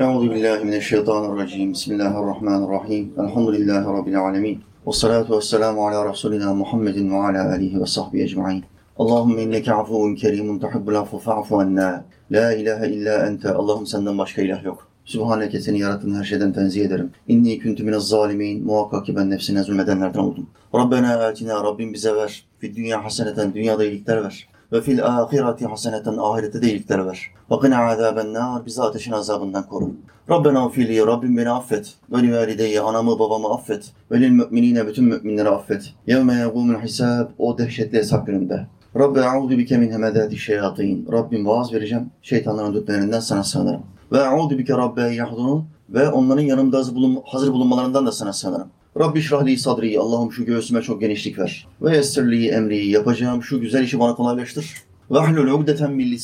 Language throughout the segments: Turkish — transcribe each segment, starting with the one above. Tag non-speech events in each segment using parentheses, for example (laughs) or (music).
Euzu billahi mineşşeytanirracim. Bismillahirrahmanirrahim. Elhamdülillahi rabbil alamin. Ve salatu vesselamu ala rasulina Muhammedin ve ala alihi ve sahbihi ecmaîn. Allahümme inneke afuvun kerimun tuhibbul affu fa'fu anna. La ilahe illa ente. Allah'ım senden başka ilah yok. Sübhaneke seni yarattığın her şeyden tenzih ederim. İnni küntü minez zalimin. Muhakkak ki ben nefsine zulmedenlerden oldum. Rabbena atina Rabbim bize ver. Fi dünya haseneten dünyada iyilikler ver. Ve fil ahireti haseneten ahirette de iyilikler ver. Ve qina azaben nar bizi ateşin azabından koru. Rabbena fili Rabbim beni affet. Ve li anamı babamı affet. Ve lil müminine bütün müminleri affet. Yevme yegumul hisab o dehşetli hesap gününde. Rabbi a'udu bike min hemedati şeyatin. Rabbim vaaz vereceğim. Şeytanların dürtmelerinden sana sığınırım. Ve a'udu bike rabbe yahdunun. Ve onların yanımda hazır bulunmalarından da sana sığınırım. Rabbi şrahli sadri. Allah'ım şu göğsüme çok genişlik ver. Ve yessirli emri. Yapacağım şu güzel işi bana kolaylaştır. Ve ahlul ugdeten min.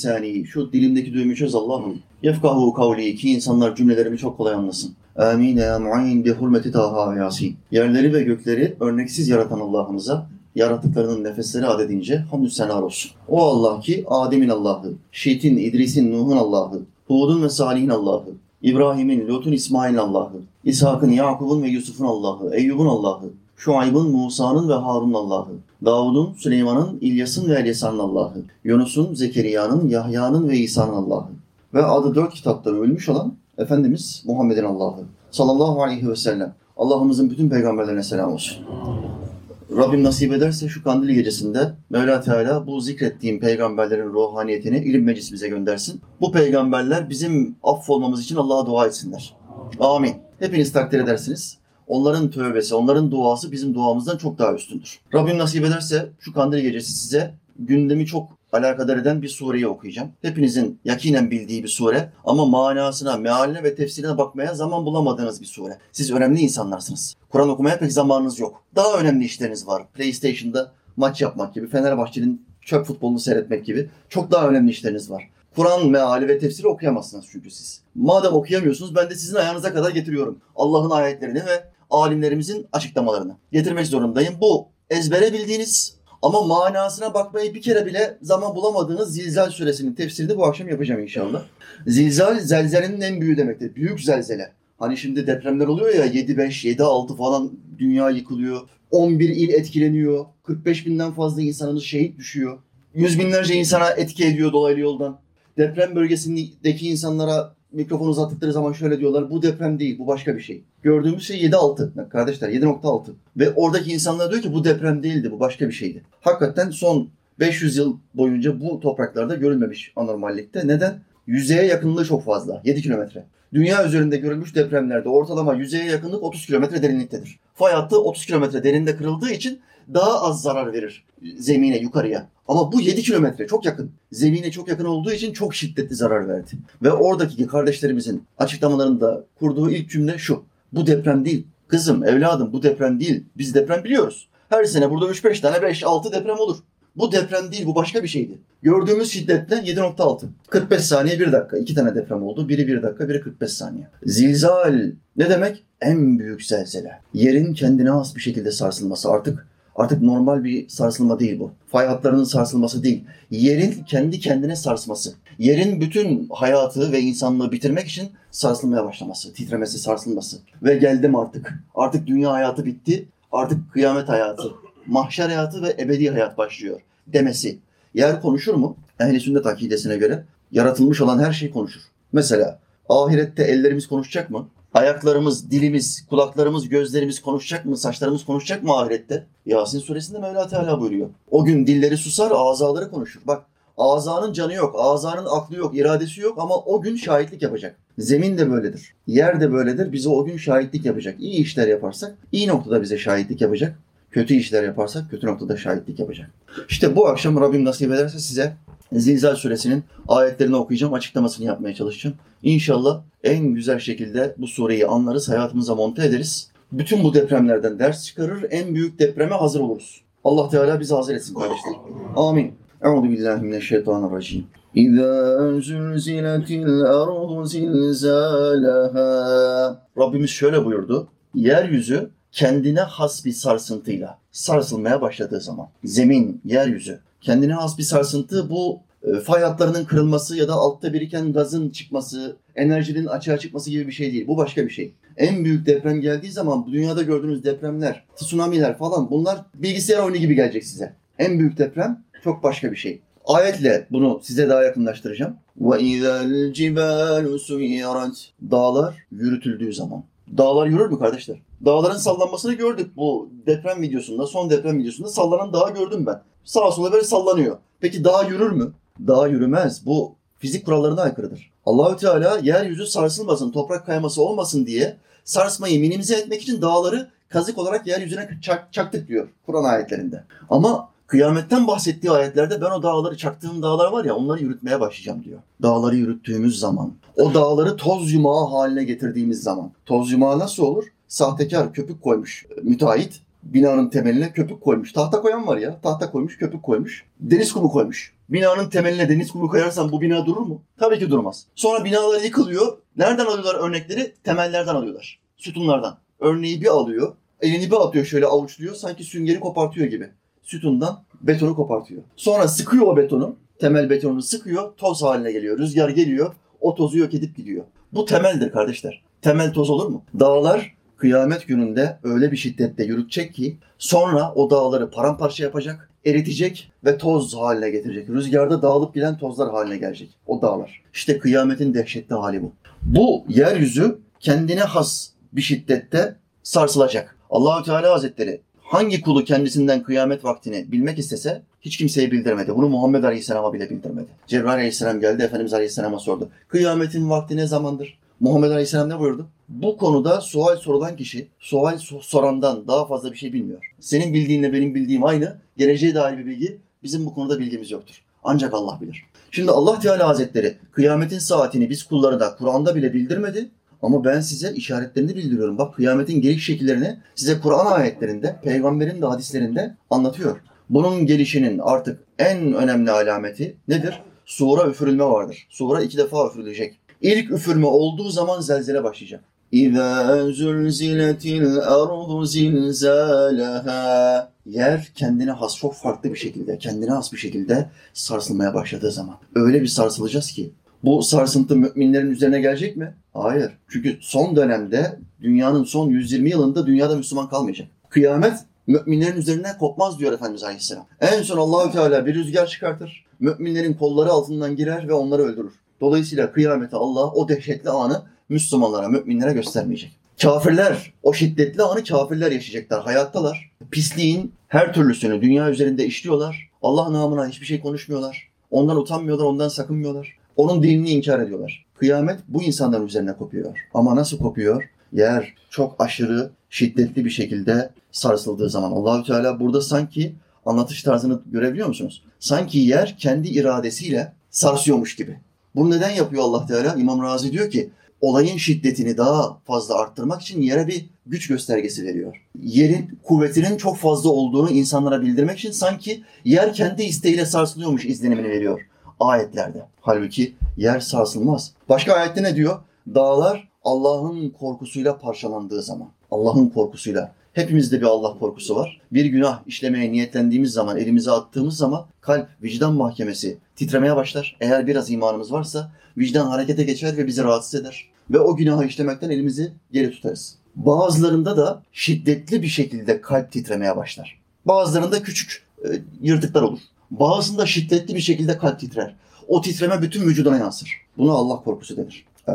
Şu dilimdeki düğümü çöz Allah'ım. Yefkahu kavli. Ki insanlar cümlelerimi çok kolay anlasın. Amin ya mu'in bi hurmeti taha yasin. Yerleri ve gökleri örneksiz yaratan Allah'ımıza yaratıklarının nefesleri adedince hamdü senar olsun. O Allah ki Adem'in Allah'ı, Şit'in, İdris'in, Nuh'un Allah'ı, Hud'un ve Salih'in Allah'ı, İbrahim'in, Lut'un, İsmail'in Allah'ı, İshak'ın, Yakub'un ve Yusuf'un Allah'ı, Eyyub'un Allah'ı, Şuayb'ın, Musa'nın ve Harun'un Allah'ı, Davud'un, Süleyman'ın, İlyas'ın ve Elyasa'nın Allah'ı, Yunus'un, Zekeriya'nın, Yahya'nın ve İsa'nın Allah'ı ve adı dört kitapta ölmüş olan Efendimiz Muhammed'in Allah'ı sallallahu aleyhi ve sellem. Allah'ımızın bütün peygamberlerine selam olsun. Rabbim nasip ederse şu kandil gecesinde Mevla Teala bu zikrettiğim peygamberlerin ruhaniyetini ilim meclisimize göndersin. Bu peygamberler bizim affolmamız için Allah'a dua etsinler. Amin. Hepiniz takdir edersiniz. Onların tövbesi, onların duası bizim duamızdan çok daha üstündür. Rabbim nasip ederse şu kandil gecesi size gündemi çok alakadar eden bir sureyi okuyacağım. Hepinizin yakinen bildiği bir sure ama manasına, mealine ve tefsirine bakmaya zaman bulamadığınız bir sure. Siz önemli insanlarsınız. Kur'an okumaya pek zamanınız yok. Daha önemli işleriniz var. PlayStation'da maç yapmak gibi, Fenerbahçe'nin çöp futbolunu seyretmek gibi çok daha önemli işleriniz var. Kur'an meali ve tefsiri okuyamazsınız çünkü siz. Madem okuyamıyorsunuz ben de sizin ayağınıza kadar getiriyorum. Allah'ın ayetlerini ve alimlerimizin açıklamalarını. Getirmek zorundayım. Bu ezbere bildiğiniz ama manasına bakmayı bir kere bile zaman bulamadığınız Zilzal suresinin tefsirini bu akşam yapacağım inşallah. Zilzal zelzelenin en büyüğü demektir. Büyük zelzele. Hani şimdi depremler oluyor ya 7-5, 7-6 falan dünya yıkılıyor. 11 il etkileniyor. 45 binden fazla insanımız şehit düşüyor. Yüz binlerce insana etki ediyor dolaylı yoldan. Deprem bölgesindeki insanlara mikrofon uzattıkları zaman şöyle diyorlar. Bu deprem değil, bu başka bir şey. Gördüğümüz şey 7.6. Kardeşler 7.6. Ve oradaki insanlar diyor ki bu deprem değildi, bu başka bir şeydi. Hakikaten son 500 yıl boyunca bu topraklarda görülmemiş anormallikte. Neden? Yüzeye yakınlığı çok fazla. 7 kilometre. Dünya üzerinde görülmüş depremlerde ortalama yüzeye yakınlık 30 kilometre derinliktedir. Fay hattı 30 kilometre derinde kırıldığı için daha az zarar verir zemine, yukarıya. Ama bu 7 kilometre çok yakın. Zemine çok yakın olduğu için çok şiddetli zarar verdi. Ve oradaki kardeşlerimizin açıklamalarında kurduğu ilk cümle şu. Bu deprem değil. Kızım, evladım bu deprem değil. Biz deprem biliyoruz. Her sene burada 3-5 tane, 5-6 deprem olur. Bu deprem değil, bu başka bir şeydi. Gördüğümüz şiddetle 7.6. 45 saniye 1 dakika. iki tane deprem oldu. Biri 1 dakika, biri 45 saniye. Zilzal ne demek? En büyük zelzele. Yerin kendine has bir şekilde sarsılması artık Artık normal bir sarsılma değil bu. Fay hatlarının sarsılması değil. Yerin kendi kendine sarsması. Yerin bütün hayatı ve insanlığı bitirmek için sarsılmaya başlaması, titremesi, sarsılması. Ve geldim artık. Artık dünya hayatı bitti. Artık kıyamet hayatı, mahşer hayatı ve ebedi hayat başlıyor demesi. Yer konuşur mu? Ehli sünnet akidesine göre yaratılmış olan her şey konuşur. Mesela ahirette ellerimiz konuşacak mı? Ayaklarımız, dilimiz, kulaklarımız, gözlerimiz konuşacak mı? Saçlarımız konuşacak mı ahirette? Yasin suresinde Mevla Teala buyuruyor. O gün dilleri susar, azaları konuşur. Bak Azanın canı yok, azanın aklı yok, iradesi yok ama o gün şahitlik yapacak. Zemin de böyledir. Yer de böyledir. Bize o gün şahitlik yapacak. İyi işler yaparsak iyi noktada bize şahitlik yapacak. Kötü işler yaparsak kötü noktada şahitlik yapacak. İşte bu akşam Rabbim nasip ederse size Zilzal suresinin ayetlerini okuyacağım, açıklamasını yapmaya çalışacağım. İnşallah en güzel şekilde bu sureyi anlarız, hayatımıza monte ederiz. Bütün bu depremlerden ders çıkarır, en büyük depreme hazır oluruz. Allah Teala bizi hazır etsin kardeşler. Amin. Euzu billahi mineşşeytanirracim. İzâ zülziletil ardu zilzâleha. Rabbimiz şöyle buyurdu. Yeryüzü kendine has bir sarsıntıyla sarsılmaya başladığı zaman zemin, yeryüzü kendine has bir sarsıntı bu e, fay hatlarının kırılması ya da altta biriken gazın çıkması, enerjinin açığa çıkması gibi bir şey değil. Bu başka bir şey. En büyük deprem geldiği zaman bu dünyada gördüğünüz depremler, tsunami'ler falan bunlar bilgisayar oyunu gibi gelecek size. En büyük deprem çok başka bir şey. Ayetle bunu size daha yakınlaştıracağım. Ve izel cibalu suyirat. Dağlar yürütüldüğü zaman. Dağlar yürür mü kardeşler? Dağların sallanmasını gördük bu deprem videosunda, son deprem videosunda sallanan dağı gördüm ben. Sağa sola böyle sallanıyor. Peki dağ yürür mü? Dağ yürümez. Bu fizik kurallarına aykırıdır. Allahü Teala yeryüzü sarsılmasın, toprak kayması olmasın diye sarsmayı minimize etmek için dağları kazık olarak yeryüzüne çak, çaktık diyor Kur'an ayetlerinde. Ama kıyametten bahsettiği ayetlerde ben o dağları çaktığım dağlar var ya onları yürütmeye başlayacağım diyor. Dağları yürüttüğümüz zaman, o dağları toz yumağı haline getirdiğimiz zaman. Toz yumağı nasıl olur? Sahtekar köpük koymuş müteahhit binanın temeline köpük koymuş. Tahta koyan var ya. Tahta koymuş, köpük koymuş. Deniz kumu koymuş. Binanın temeline deniz kumu koyarsan bu bina durur mu? Tabii ki durmaz. Sonra binalar yıkılıyor. Nereden alıyorlar örnekleri? Temellerden alıyorlar. Sütunlardan. Örneği bir alıyor. Elini bir atıyor şöyle avuçluyor. Sanki süngeri kopartıyor gibi. Sütundan betonu kopartıyor. Sonra sıkıyor o betonu. Temel betonunu sıkıyor. Toz haline geliyor. Rüzgar geliyor. O tozu yok edip gidiyor. Bu temeldir kardeşler. Temel toz olur mu? Dağlar kıyamet gününde öyle bir şiddette yürütecek ki sonra o dağları paramparça yapacak, eritecek ve toz haline getirecek. Rüzgarda dağılıp giden tozlar haline gelecek o dağlar. İşte kıyametin dehşetli hali bu. Bu yeryüzü kendine has bir şiddette sarsılacak. Allahü Teala Hazretleri hangi kulu kendisinden kıyamet vaktini bilmek istese hiç kimseye bildirmedi. Bunu Muhammed Aleyhisselam'a bile bildirmedi. Cebrail Aleyhisselam geldi Efendimiz Aleyhisselam'a sordu. Kıyametin vakti ne zamandır? Muhammed Aleyhisselam ne buyurdu? Bu konuda sual sorulan kişi sual sorandan daha fazla bir şey bilmiyor. Senin bildiğinle benim bildiğim aynı. Geleceğe dair bir bilgi bizim bu konuda bilgimiz yoktur. Ancak Allah bilir. Şimdi Allah Teala Hazretleri kıyametin saatini biz kullarına Kur'an'da bile bildirmedi. Ama ben size işaretlerini bildiriyorum. Bak kıyametin geliş şekillerini size Kur'an ayetlerinde, peygamberin de hadislerinde anlatıyor. Bunun gelişinin artık en önemli alameti nedir? Sura üfürülme vardır. Sura iki defa üfürülecek. İlk üfürme olduğu zaman zelzele başlayacak. İzâ zülziletil ardu zilzâleha. Yer kendine has çok farklı bir şekilde, kendine has bir şekilde sarsılmaya başladığı zaman. Öyle bir sarsılacağız ki bu sarsıntı müminlerin üzerine gelecek mi? Hayır. Çünkü son dönemde dünyanın son 120 yılında dünyada Müslüman kalmayacak. Kıyamet müminlerin üzerine kopmaz diyor Efendimiz Aleyhisselam. En son Allahü Teala bir rüzgar çıkartır. Müminlerin kolları altından girer ve onları öldürür. Dolayısıyla kıyamete Allah o dehşetli anı Müslümanlara, müminlere göstermeyecek. Kafirler, o şiddetli anı kafirler yaşayacaklar. Hayattalar. Pisliğin her türlüsünü dünya üzerinde işliyorlar. Allah namına hiçbir şey konuşmuyorlar. Ondan utanmıyorlar, ondan sakınmıyorlar. Onun dinini inkar ediyorlar. Kıyamet bu insanların üzerine kopuyor. Ama nasıl kopuyor? Yer çok aşırı, şiddetli bir şekilde sarsıldığı zaman. Allahü Teala burada sanki anlatış tarzını görebiliyor musunuz? Sanki yer kendi iradesiyle sarsıyormuş gibi. Bunu neden yapıyor Allah Teala? İmam Razi diyor ki olayın şiddetini daha fazla arttırmak için yere bir güç göstergesi veriyor. Yerin kuvvetinin çok fazla olduğunu insanlara bildirmek için sanki yer kendi isteğiyle sarsılıyormuş izlenimini veriyor ayetlerde. Halbuki yer sarsılmaz. Başka ayette ne diyor? Dağlar Allah'ın korkusuyla parçalandığı zaman. Allah'ın korkusuyla. Hepimizde bir Allah korkusu var. Bir günah işlemeye niyetlendiğimiz zaman, elimize attığımız zaman kalp, vicdan mahkemesi titremeye başlar. Eğer biraz imanımız varsa vicdan harekete geçer ve bizi rahatsız eder. Ve o günahı işlemekten elimizi geri tutarız. Bazılarında da şiddetli bir şekilde kalp titremeye başlar. Bazılarında küçük e, yırtıklar olur. Bazısında şiddetli bir şekilde kalp titrer. O titreme bütün vücuduna yansır. Buna Allah korkusu denir. Ee,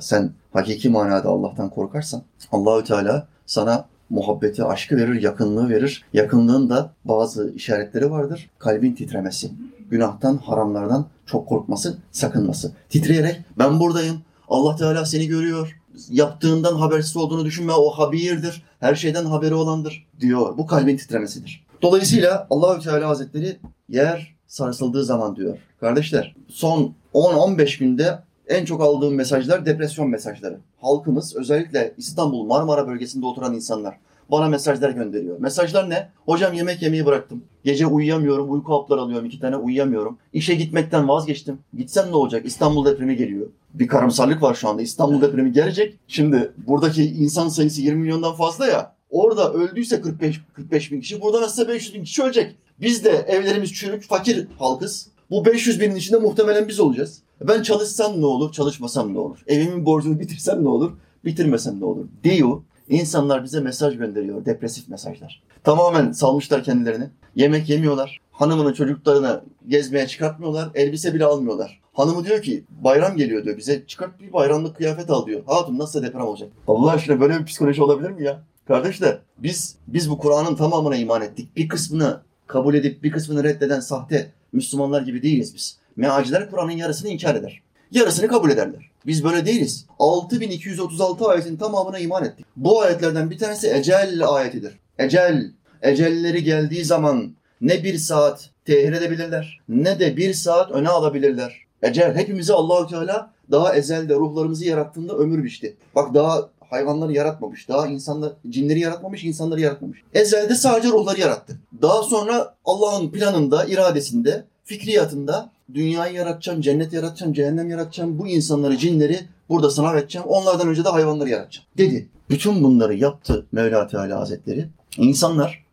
sen hakiki manada Allah'tan korkarsan Allahü Teala sana muhabbeti, aşkı verir, yakınlığı verir. Yakınlığın da bazı işaretleri vardır. Kalbin titremesi, günahtan, haramlardan çok korkması, sakınması. Titreyerek ben buradayım, Allah Teala seni görüyor, yaptığından habersiz olduğunu düşünme, o habirdir, her şeyden haberi olandır diyor. Bu kalbin titremesidir. Dolayısıyla Allahü Teala Hazretleri yer sarsıldığı zaman diyor. Kardeşler son 10-15 günde en çok aldığım mesajlar depresyon mesajları. Halkımız özellikle İstanbul Marmara bölgesinde oturan insanlar bana mesajlar gönderiyor. Mesajlar ne? Hocam yemek yemeyi bıraktım. Gece uyuyamıyorum, uyku hapları alıyorum iki tane uyuyamıyorum. İşe gitmekten vazgeçtim. Gitsem ne olacak? İstanbul depremi geliyor. Bir karamsarlık var şu anda. İstanbul depremi gelecek. Şimdi buradaki insan sayısı 20 milyondan fazla ya. Orada öldüyse 45 45 bin kişi, burada nasılsa 500 bin kişi ölecek. Biz de evlerimiz çürük, fakir halkız. Bu 500 binin içinde muhtemelen biz olacağız. Ben çalışsam ne olur, çalışmasam ne olur? Evimin borcunu bitirsem ne olur, bitirmesem ne olur? Diyor. İnsanlar bize mesaj gönderiyor, depresif mesajlar. Tamamen salmışlar kendilerini. Yemek yemiyorlar. Hanımını, çocuklarını gezmeye çıkartmıyorlar. Elbise bile almıyorlar. Hanımı diyor ki bayram geliyor diyor bize çıkart bir bayramlık kıyafet al diyor. Hatun nasıl deprem olacak? Allah aşkına böyle bir psikoloji olabilir mi ya? Kardeşler biz biz bu Kur'an'ın tamamına iman ettik. Bir kısmını kabul edip bir kısmını reddeden sahte Müslümanlar gibi değiliz biz. Mealciler Kur'an'ın yarısını inkar eder. Yarısını kabul ederler. Biz böyle değiliz. 6236 ayetin tamamına iman ettik. Bu ayetlerden bir tanesi Ecel ayetidir. Ecel, ecelleri geldiği zaman ne bir saat tehir edebilirler ne de bir saat öne alabilirler. Ecel hepimizi Allahü Teala daha ezelde ruhlarımızı yarattığında ömür biçti. Bak daha hayvanları yaratmamış. Daha insanlar, cinleri yaratmamış, insanları yaratmamış. Ezelde sadece ruhları yarattı. Daha sonra Allah'ın planında, iradesinde, fikriyatında dünyayı yaratacağım, cennet yaratacağım, cehennem yaratacağım, bu insanları, cinleri burada sınav edeceğim. Onlardan önce de hayvanları yaratacağım. Dedi. Bütün bunları yaptı Mevla Teala Hazretleri. İnsanlar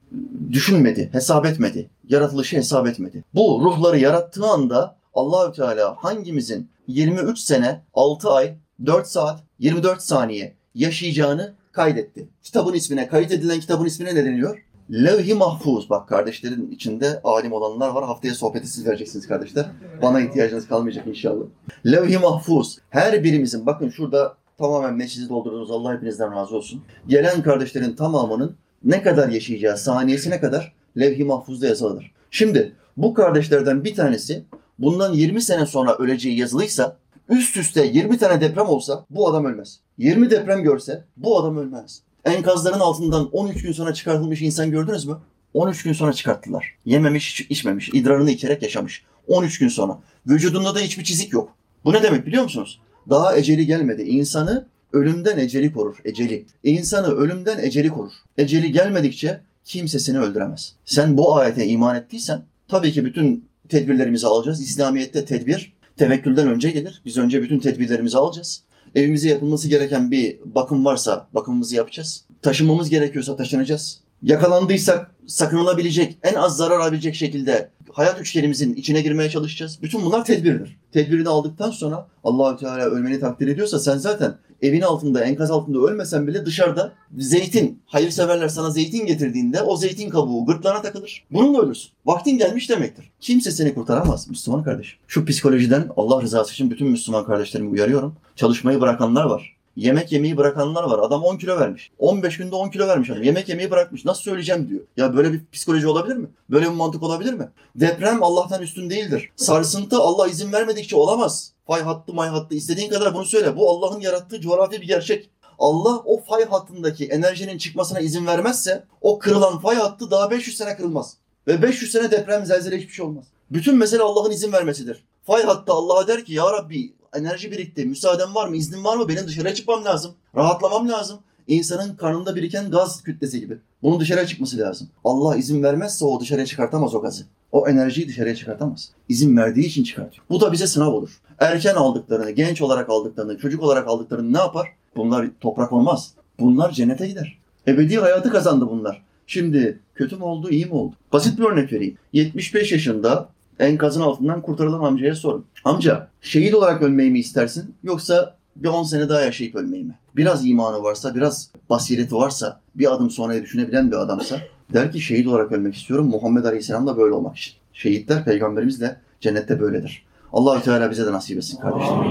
düşünmedi, hesap etmedi. Yaratılışı hesap etmedi. Bu ruhları yarattığı anda Allahü Teala hangimizin 23 sene, 6 ay, 4 saat, 24 saniye yaşayacağını kaydetti. Kitabın ismine, kayıt edilen kitabın ismine ne deniyor? Levh-i Mahfuz. Bak kardeşlerin içinde alim olanlar var. Haftaya sohbeti siz vereceksiniz kardeşler. Bana ihtiyacınız kalmayacak inşallah. Levh-i Mahfuz. Her birimizin, bakın şurada tamamen meclisi doldurdunuz. Allah hepinizden razı olsun. Gelen kardeşlerin tamamının ne kadar yaşayacağı, saniyesine kadar Levh-i Mahfuz'da yazılıdır. Şimdi bu kardeşlerden bir tanesi bundan 20 sene sonra öleceği yazılıysa üst üste 20 tane deprem olsa bu adam ölmez. 20 deprem görse bu adam ölmez. Enkazların altından 13 gün sonra çıkartılmış insan gördünüz mü? 13 gün sonra çıkarttılar. Yememiş, içmemiş, idrarını içerek yaşamış. 13 gün sonra. Vücudunda da hiçbir çizik yok. Bu ne demek biliyor musunuz? Daha eceli gelmedi. İnsanı ölümden eceli korur. Eceli. İnsanı ölümden eceli korur. Eceli gelmedikçe kimse seni öldüremez. Sen bu ayete iman ettiysen tabii ki bütün tedbirlerimizi alacağız. İslamiyet'te tedbir tevekkülden önce gelir. Biz önce bütün tedbirlerimizi alacağız. Evimize yapılması gereken bir bakım varsa bakımımızı yapacağız. Taşınmamız gerekiyorsa taşınacağız. Yakalandıysak sakınılabilecek, en az zarar alabilecek şekilde hayat üçgenimizin içine girmeye çalışacağız. Bütün bunlar tedbirdir. Tedbirini aldıktan sonra Allahü Teala ölmeni takdir ediyorsa sen zaten evin altında, enkaz altında ölmesen bile dışarıda zeytin, hayırseverler sana zeytin getirdiğinde o zeytin kabuğu gırtlağına takılır. Bununla ölürsün. Vaktin gelmiş demektir. Kimse seni kurtaramaz Müslüman kardeş. Şu psikolojiden Allah rızası için bütün Müslüman kardeşlerimi uyarıyorum. Çalışmayı bırakanlar var. Yemek yemeyi bırakanlar var. Adam 10 kilo vermiş. 15 günde 10 kilo vermiş adam. Yemek yemeyi bırakmış. Nasıl söyleyeceğim diyor. Ya böyle bir psikoloji olabilir mi? Böyle bir mantık olabilir mi? Deprem Allah'tan üstün değildir. Sarsıntı Allah izin vermedikçe olamaz. Fay hattı may hattı istediğin kadar bunu söyle. Bu Allah'ın yarattığı coğrafi bir gerçek. Allah o fay hattındaki enerjinin çıkmasına izin vermezse o kırılan fay hattı daha 500 sene kırılmaz. Ve 500 sene deprem, zelzele hiçbir şey olmaz. Bütün mesele Allah'ın izin vermesidir. Fay hattı Allah'a der ki ya Rabbi enerji birikti. Müsaaden var mı? İznin var mı? Benim dışarıya çıkmam lazım. Rahatlamam lazım. İnsanın karnında biriken gaz kütlesi gibi. Bunun dışarıya çıkması lazım. Allah izin vermezse o dışarıya çıkartamaz o gazı. O enerjiyi dışarıya çıkartamaz. İzin verdiği için çıkartıyor. Bu da bize sınav olur. Erken aldıklarını, genç olarak aldıklarını, çocuk olarak aldıklarını ne yapar? Bunlar toprak olmaz. Bunlar cennete gider. Ebedi hayatı kazandı bunlar. Şimdi kötü mü oldu, iyi mi oldu? Basit bir örnek vereyim. 75 yaşında enkazın altından kurtarılan amcaya sorun. Amca şehit olarak ölmeyi mi istersin yoksa bir 10 sene daha yaşayıp ölmeyi mi? Biraz imanı varsa, biraz basireti varsa, bir adım sonraya düşünebilen bir adamsa der ki şehit olarak ölmek istiyorum. Muhammed Aleyhisselam da böyle olmak için. Şehitler peygamberimiz de cennette böyledir. allah Teala bize de nasip etsin kardeşlerim.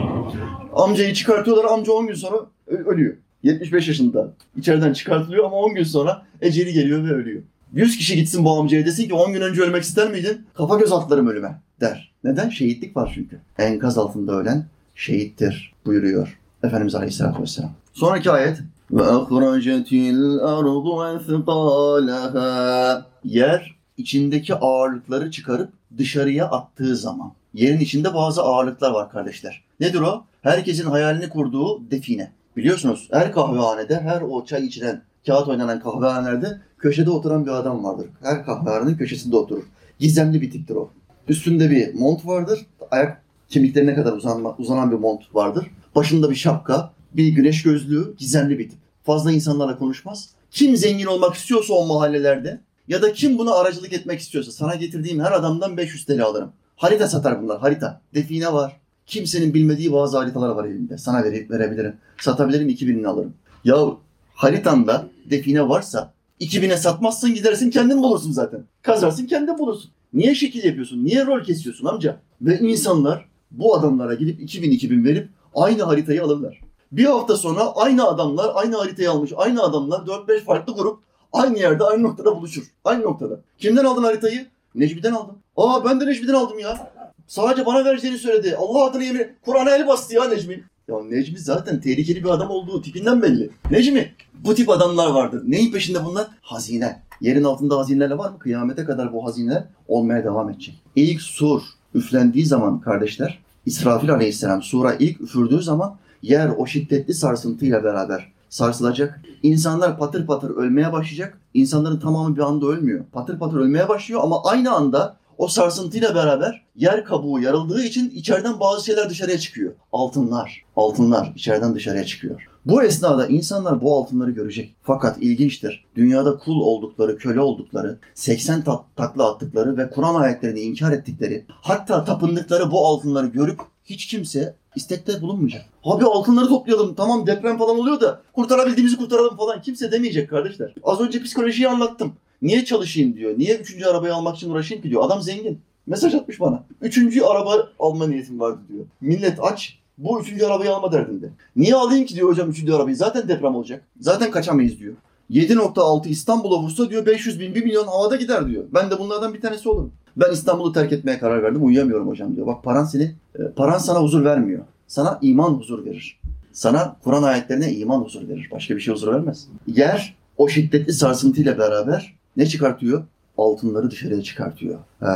Amcayı çıkartıyorlar. Amca 10 gün sonra ölüyor. 75 yaşında. İçeriden çıkartılıyor ama 10 gün sonra eceli geliyor ve ölüyor. 100 kişi gitsin bu amcaya desin ki 10 gün önce ölmek ister miydin? Kafa göz atlarım ölüme der. Neden? Şehitlik var çünkü. Enkaz altında ölen şehittir buyuruyor Efendimiz Aleyhisselatü Vesselam. Sonraki ayet. Ve ahracetil ardu ethqalaha. Yer içindeki ağırlıkları çıkarıp dışarıya attığı zaman. Yerin içinde bazı ağırlıklar var kardeşler. Nedir o? Herkesin hayalini kurduğu define. Biliyorsunuz her kahvehanede, her o çay içilen, kağıt oynanan kahvehanelerde köşede oturan bir adam vardır. Her kahvehanenin köşesinde oturur. Gizemli bir tiptir o. Üstünde bir mont vardır. Ayak kemiklerine kadar uzanma, uzanan bir mont vardır. Başında bir şapka, bir güneş gözlüğü, gizemli bir tip. Fazla insanlarla konuşmaz. Kim zengin olmak istiyorsa o mahallelerde ya da kim buna aracılık etmek istiyorsa sana getirdiğim her adamdan 500 TL alırım. Harita satar bunlar, harita. Define var. Kimsenin bilmediği bazı haritalar var elimde. Sana vere- verebilirim. Satabilirim, 2000'ini alırım. Ya haritanda define varsa 2000'e satmazsın gidersin kendin bulursun zaten. Kazarsın kendin bulursun. Niye şekil yapıyorsun? Niye rol kesiyorsun amca? Ve insanlar bu adamlara gidip 2000-2000 verip aynı haritayı alırlar. Bir hafta sonra aynı adamlar aynı haritayı almış. Aynı adamlar 4-5 farklı grup aynı yerde aynı noktada buluşur. Aynı noktada. Kimden aldın haritayı? Necmi'den aldım. Aa ben de Necmi'den aldım ya. Sadece bana vereceğini söyledi. Allah adına yemin Kur'an'a el bastı ya Necmi. Ya Necmi zaten tehlikeli bir adam olduğu tipinden belli. Necmi bu tip adamlar vardır. Neyin peşinde bunlar? Hazine. Yerin altında hazineler var mı? Kıyamete kadar bu hazineler olmaya devam edecek. İlk sur üflendiği zaman kardeşler, İsrafil aleyhisselam sura ilk üfürdüğü zaman yer o şiddetli sarsıntıyla beraber sarsılacak. İnsanlar patır patır ölmeye başlayacak. İnsanların tamamı bir anda ölmüyor. Patır patır ölmeye başlıyor ama aynı anda o sarsıntıyla beraber yer kabuğu yarıldığı için içeriden bazı şeyler dışarıya çıkıyor. Altınlar, altınlar içeriden dışarıya çıkıyor. Bu esnada insanlar bu altınları görecek. Fakat ilginçtir. Dünyada kul oldukları, köle oldukları, 80 ta- takla attıkları ve Kur'an ayetlerini inkar ettikleri, hatta tapındıkları bu altınları görüp hiç kimse istekte bulunmayacak. Abi altınları toplayalım. Tamam deprem falan oluyor da kurtarabildiğimizi kurtaralım falan. Kimse demeyecek kardeşler. Az önce psikolojiyi anlattım. Niye çalışayım diyor. Niye üçüncü arabayı almak için uğraşayım ki diyor. Adam zengin. Mesaj atmış bana. Üçüncü araba alma niyetim vardı diyor. Millet aç. Bu üçüncü arabayı alma derdinde. Niye alayım ki diyor hocam üçüncü arabayı. Zaten deprem olacak. Zaten kaçamayız diyor. 7.6 İstanbul'a vursa diyor 500 bin, 1 milyon havada gider diyor. Ben de bunlardan bir tanesi olurum. Ben İstanbul'u terk etmeye karar verdim. Uyuyamıyorum hocam diyor. Bak paran seni, e, paran sana huzur vermiyor. Sana iman huzur verir. Sana Kur'an ayetlerine iman huzur verir. Başka bir şey huzur vermez. Yer o şiddetli sarsıntıyla beraber ne çıkartıyor? Altınları dışarıya çıkartıyor. Ee,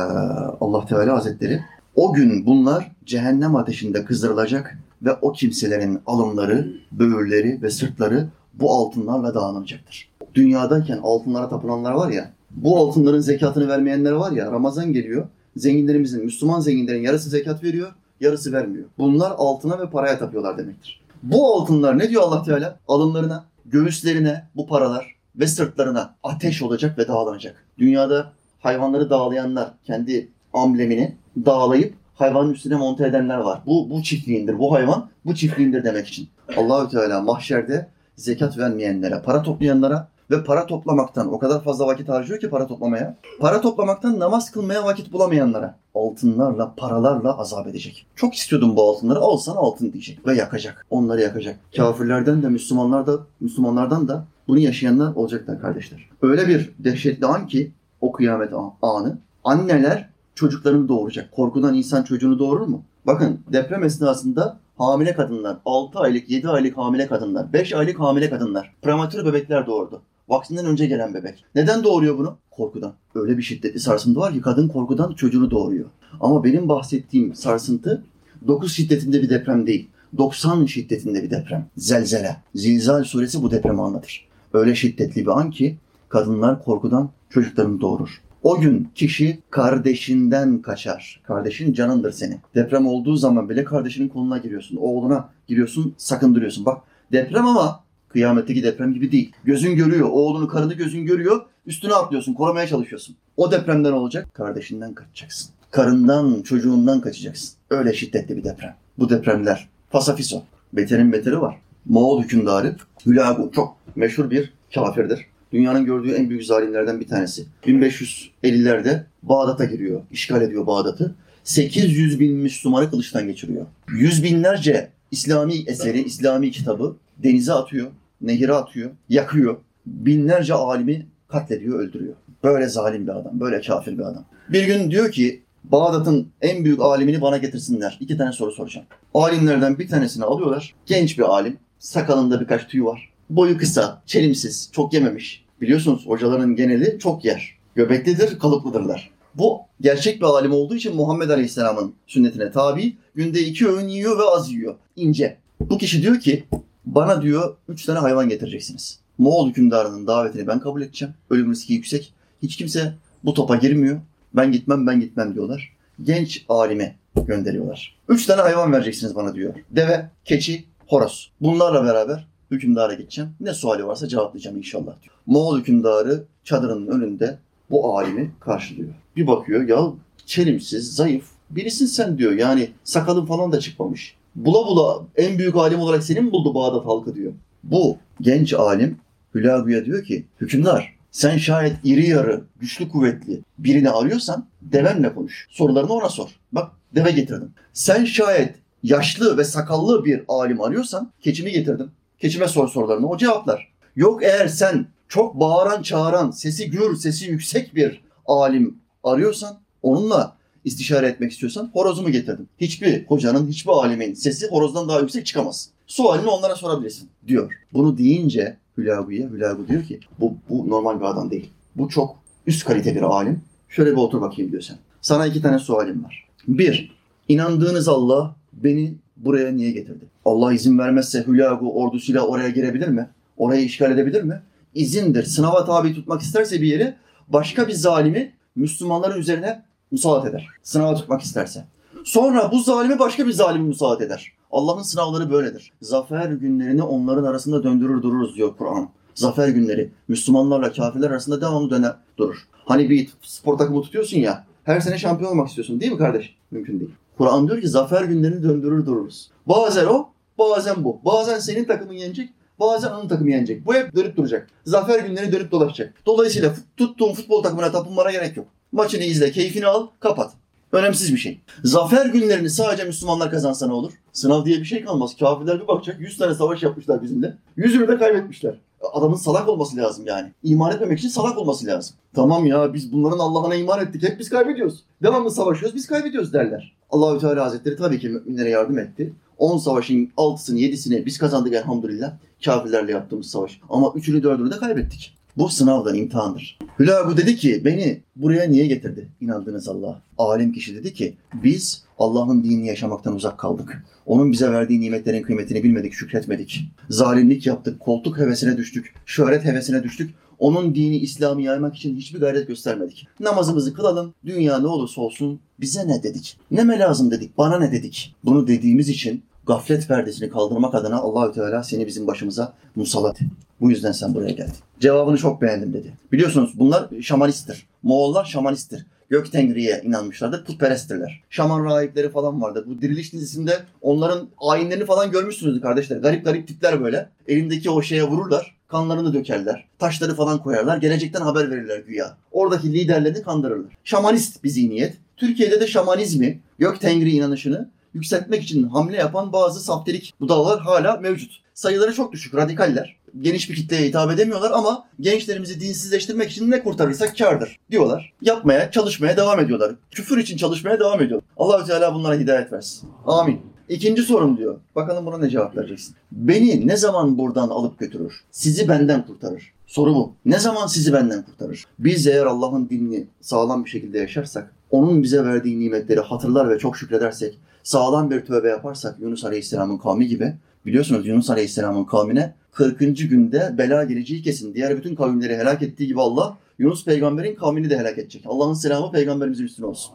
Allah Teala Hazretleri o gün bunlar cehennem ateşinde kızdırılacak ve o kimselerin alınları, böğürleri ve sırtları bu altınlarla dağınacaktır. Dünyadayken altınlara tapınanlar var ya, bu altınların zekatını vermeyenler var ya, Ramazan geliyor, zenginlerimizin, Müslüman zenginlerin yarısı zekat veriyor, yarısı vermiyor. Bunlar altına ve paraya tapıyorlar demektir. Bu altınlar ne diyor Allah Teala? Alınlarına, göğüslerine bu paralar ve sırtlarına ateş olacak ve dağlanacak. Dünyada hayvanları dağlayanlar kendi amblemini dağlayıp hayvanın üstüne monte edenler var. Bu bu çiftliğindir. Bu hayvan bu çiftliğindir demek için. Allahü Teala mahşerde zekat vermeyenlere, para toplayanlara ve para toplamaktan o kadar fazla vakit harcıyor ki para toplamaya. Para toplamaktan namaz kılmaya vakit bulamayanlara altınlarla, paralarla azap edecek. Çok istiyordum bu altınları. Alsan altın diyecek ve yakacak. Onları yakacak. Kafirlerden de Müslümanlar da Müslümanlardan da bunu yaşayanlar olacaklar kardeşler. Öyle bir dehşetli an ki o kıyamet an- anı anneler çocuklarını doğuracak. Korkudan insan çocuğunu doğurur mu? Bakın deprem esnasında hamile kadınlar, 6 aylık, 7 aylık hamile kadınlar, 5 aylık hamile kadınlar, prematür bebekler doğurdu. Vaktinden önce gelen bebek. Neden doğuruyor bunu? Korkudan. Öyle bir şiddetli sarsıntı var ki kadın korkudan çocuğunu doğuruyor. Ama benim bahsettiğim sarsıntı 9 şiddetinde bir deprem değil. 90 şiddetinde bir deprem. Zelzele. Zilzal suresi bu depremi anlatır. Öyle şiddetli bir an ki kadınlar korkudan çocuklarını doğurur. O gün kişi kardeşinden kaçar. Kardeşin canındır seni. Deprem olduğu zaman bile kardeşinin koluna giriyorsun. Oğluna giriyorsun, sakındırıyorsun. Bak deprem ama kıyametteki deprem gibi değil. Gözün görüyor. Oğlunu, karını gözün görüyor. Üstüne atlıyorsun, korumaya çalışıyorsun. O depremden olacak. Kardeşinden kaçacaksın. Karından, çocuğundan kaçacaksın. Öyle şiddetli bir deprem. Bu depremler. Fasafiso. Beterin beteri var. Moğol hükümdarı Hülagu çok meşhur bir kafirdir. Dünyanın gördüğü en büyük zalimlerden bir tanesi. 1550'lerde Bağdat'a giriyor. işgal ediyor Bağdat'ı. 800 bin Müslümanı kılıçtan geçiriyor. Yüz binlerce İslami eseri, İslami kitabı denize atıyor, nehire atıyor, yakıyor. Binlerce alimi katlediyor, öldürüyor. Böyle zalim bir adam, böyle kafir bir adam. Bir gün diyor ki Bağdat'ın en büyük alimini bana getirsinler. İki tane soru soracağım. Alimlerden bir tanesini alıyorlar. Genç bir alim. Sakalında birkaç tüy var. Boyu kısa, çelimsiz, çok yememiş. Biliyorsunuz hocaların geneli çok yer. Göbeklidir, kalıplıdırlar. Bu gerçek bir alim olduğu için Muhammed Aleyhisselam'ın sünnetine tabi. Günde iki öğün yiyor ve az yiyor. İnce. Bu kişi diyor ki bana diyor üç tane hayvan getireceksiniz. Moğol hükümdarının davetini ben kabul edeceğim. Ölüm riski yüksek. Hiç kimse bu topa girmiyor. Ben gitmem ben gitmem diyorlar. Genç alime gönderiyorlar. Üç tane hayvan vereceksiniz bana diyor. Deve, keçi, horoz. Bunlarla beraber hükümdara gideceğim. Ne suali varsa cevaplayacağım inşallah diyor. Moğol hükümdarı çadırının önünde bu alimi karşılıyor. Bir bakıyor ya çelimsiz, zayıf, Birisin sen diyor. Yani sakalın falan da çıkmamış. Bula bula en büyük alim olarak seni mi buldu Bağdat halkı diyor. Bu genç alim Hülagu'ya diyor ki hükümdar sen şayet iri yarı, güçlü kuvvetli birini arıyorsan devenle konuş. Sorularını ona sor. Bak deve getirdim. Sen şayet yaşlı ve sakallı bir alim arıyorsan keçimi getirdim. Keçime sor sorularını o cevaplar. Yok eğer sen çok bağıran çağıran, sesi gür, sesi yüksek bir alim arıyorsan onunla istişare etmek istiyorsan horozumu getirdim. Hiçbir hocanın, hiçbir alimin sesi horozdan daha yüksek çıkamaz. Sualini onlara sorabilirsin diyor. Bunu deyince Hülagu'ya, Hülagu diyor ki bu, bu normal bir adam değil. Bu çok üst kalite bir alim. Şöyle bir otur bakayım diyor sen. Sana iki tane sualim var. Bir, inandığınız Allah beni buraya niye getirdi? Allah izin vermezse Hülagu ordusuyla oraya girebilir mi? Orayı işgal edebilir mi? İzindir. Sınava tabi tutmak isterse bir yeri başka bir zalimi Müslümanların üzerine musallat eder. Sınava tutmak isterse. Sonra bu zalimi başka bir zalimi musallat eder. Allah'ın sınavları böyledir. Zafer günlerini onların arasında döndürür dururuz diyor Kur'an. Zafer günleri Müslümanlarla kafirler arasında devamlı döner durur. Hani bir spor takımı tutuyorsun ya her sene şampiyon olmak istiyorsun değil mi kardeş? Mümkün değil. Kur'an diyor ki zafer günlerini döndürür dururuz. Bazen o, bazen bu. Bazen senin takımın yenecek, bazen onun takımı yenecek. Bu hep dönüp duracak. Zafer günleri dönüp dolaşacak. Dolayısıyla tuttuğun futbol takımına tapınmana gerek yok. Maçını izle, keyfini al, kapat. Önemsiz bir şey. Zafer günlerini sadece Müslümanlar kazansa ne olur? Sınav diye bir şey kalmaz. Kafirler bir bakacak 100 tane savaş yapmışlar bizimle. Yüzünü de kaybetmişler. Adamın salak olması lazım yani. İman etmemek için salak olması lazım. Tamam ya biz bunların Allah'ına iman ettik. Hep biz kaybediyoruz. Devamlı savaşıyoruz biz kaybediyoruz derler. Allahü Teala Hazretleri tabii ki müminlere yardım etti. 10 savaşın 6'sını 7'sini biz kazandık elhamdülillah. Kafirlerle yaptığımız savaş. Ama 3'ünü 4'ünü de kaybettik. Bu sınavdan imtihandır. Hülagu dedi ki beni buraya niye getirdi inandığınız Allah? Alim kişi dedi ki biz Allah'ın dinini yaşamaktan uzak kaldık. Onun bize verdiği nimetlerin kıymetini bilmedik, şükretmedik. Zalimlik yaptık, koltuk hevesine düştük, şöhret hevesine düştük. Onun dini İslam'ı yaymak için hiçbir gayret göstermedik. Namazımızı kılalım, dünya ne olursa olsun bize ne dedik? Neme lazım dedik, bana ne dedik? Bunu dediğimiz için gaflet perdesini kaldırmak adına Allahü Teala seni bizim başımıza musallat. Bu yüzden sen buraya geldin. Cevabını çok beğendim dedi. Biliyorsunuz bunlar şamanisttir. Moğollar şamanisttir. Gök Tengri'ye inanmışlardır. Putperesttirler. Şaman rahipleri falan vardır. Bu diriliş dizisinde onların ayinlerini falan görmüşsünüzdür kardeşler. Garip garip tipler böyle. Elindeki o şeye vururlar. Kanlarını dökerler. Taşları falan koyarlar. Gelecekten haber verirler güya. Oradaki liderlerini kandırırlar. Şamanist bir zihniyet. Türkiye'de de şamanizmi, Gök Tengri inanışını yükseltmek için hamle yapan bazı saftelik budalalar hala mevcut. Sayıları çok düşük, radikaller. Geniş bir kitleye hitap edemiyorlar ama gençlerimizi dinsizleştirmek için ne kurtarırsak kardır diyorlar. Yapmaya, çalışmaya devam ediyorlar. Küfür için çalışmaya devam ediyorlar. Allahü Teala bunlara hidayet versin. Amin. İkinci sorum diyor. Bakalım buna ne cevap vereceksin? Beni ne zaman buradan alıp götürür? Sizi benden kurtarır. Soru bu. Ne zaman sizi benden kurtarır? Biz eğer Allah'ın dinini sağlam bir şekilde yaşarsak, onun bize verdiği nimetleri hatırlar ve çok şükredersek, sağlam bir tövbe yaparsak Yunus Aleyhisselam'ın kavmi gibi, biliyorsunuz Yunus Aleyhisselam'ın kavmine 40. günde bela geleceği kesin. Diğer bütün kavimleri helak ettiği gibi Allah Yunus peygamberin kavmini de helak edecek. Allah'ın selamı peygamberimizin üstüne olsun.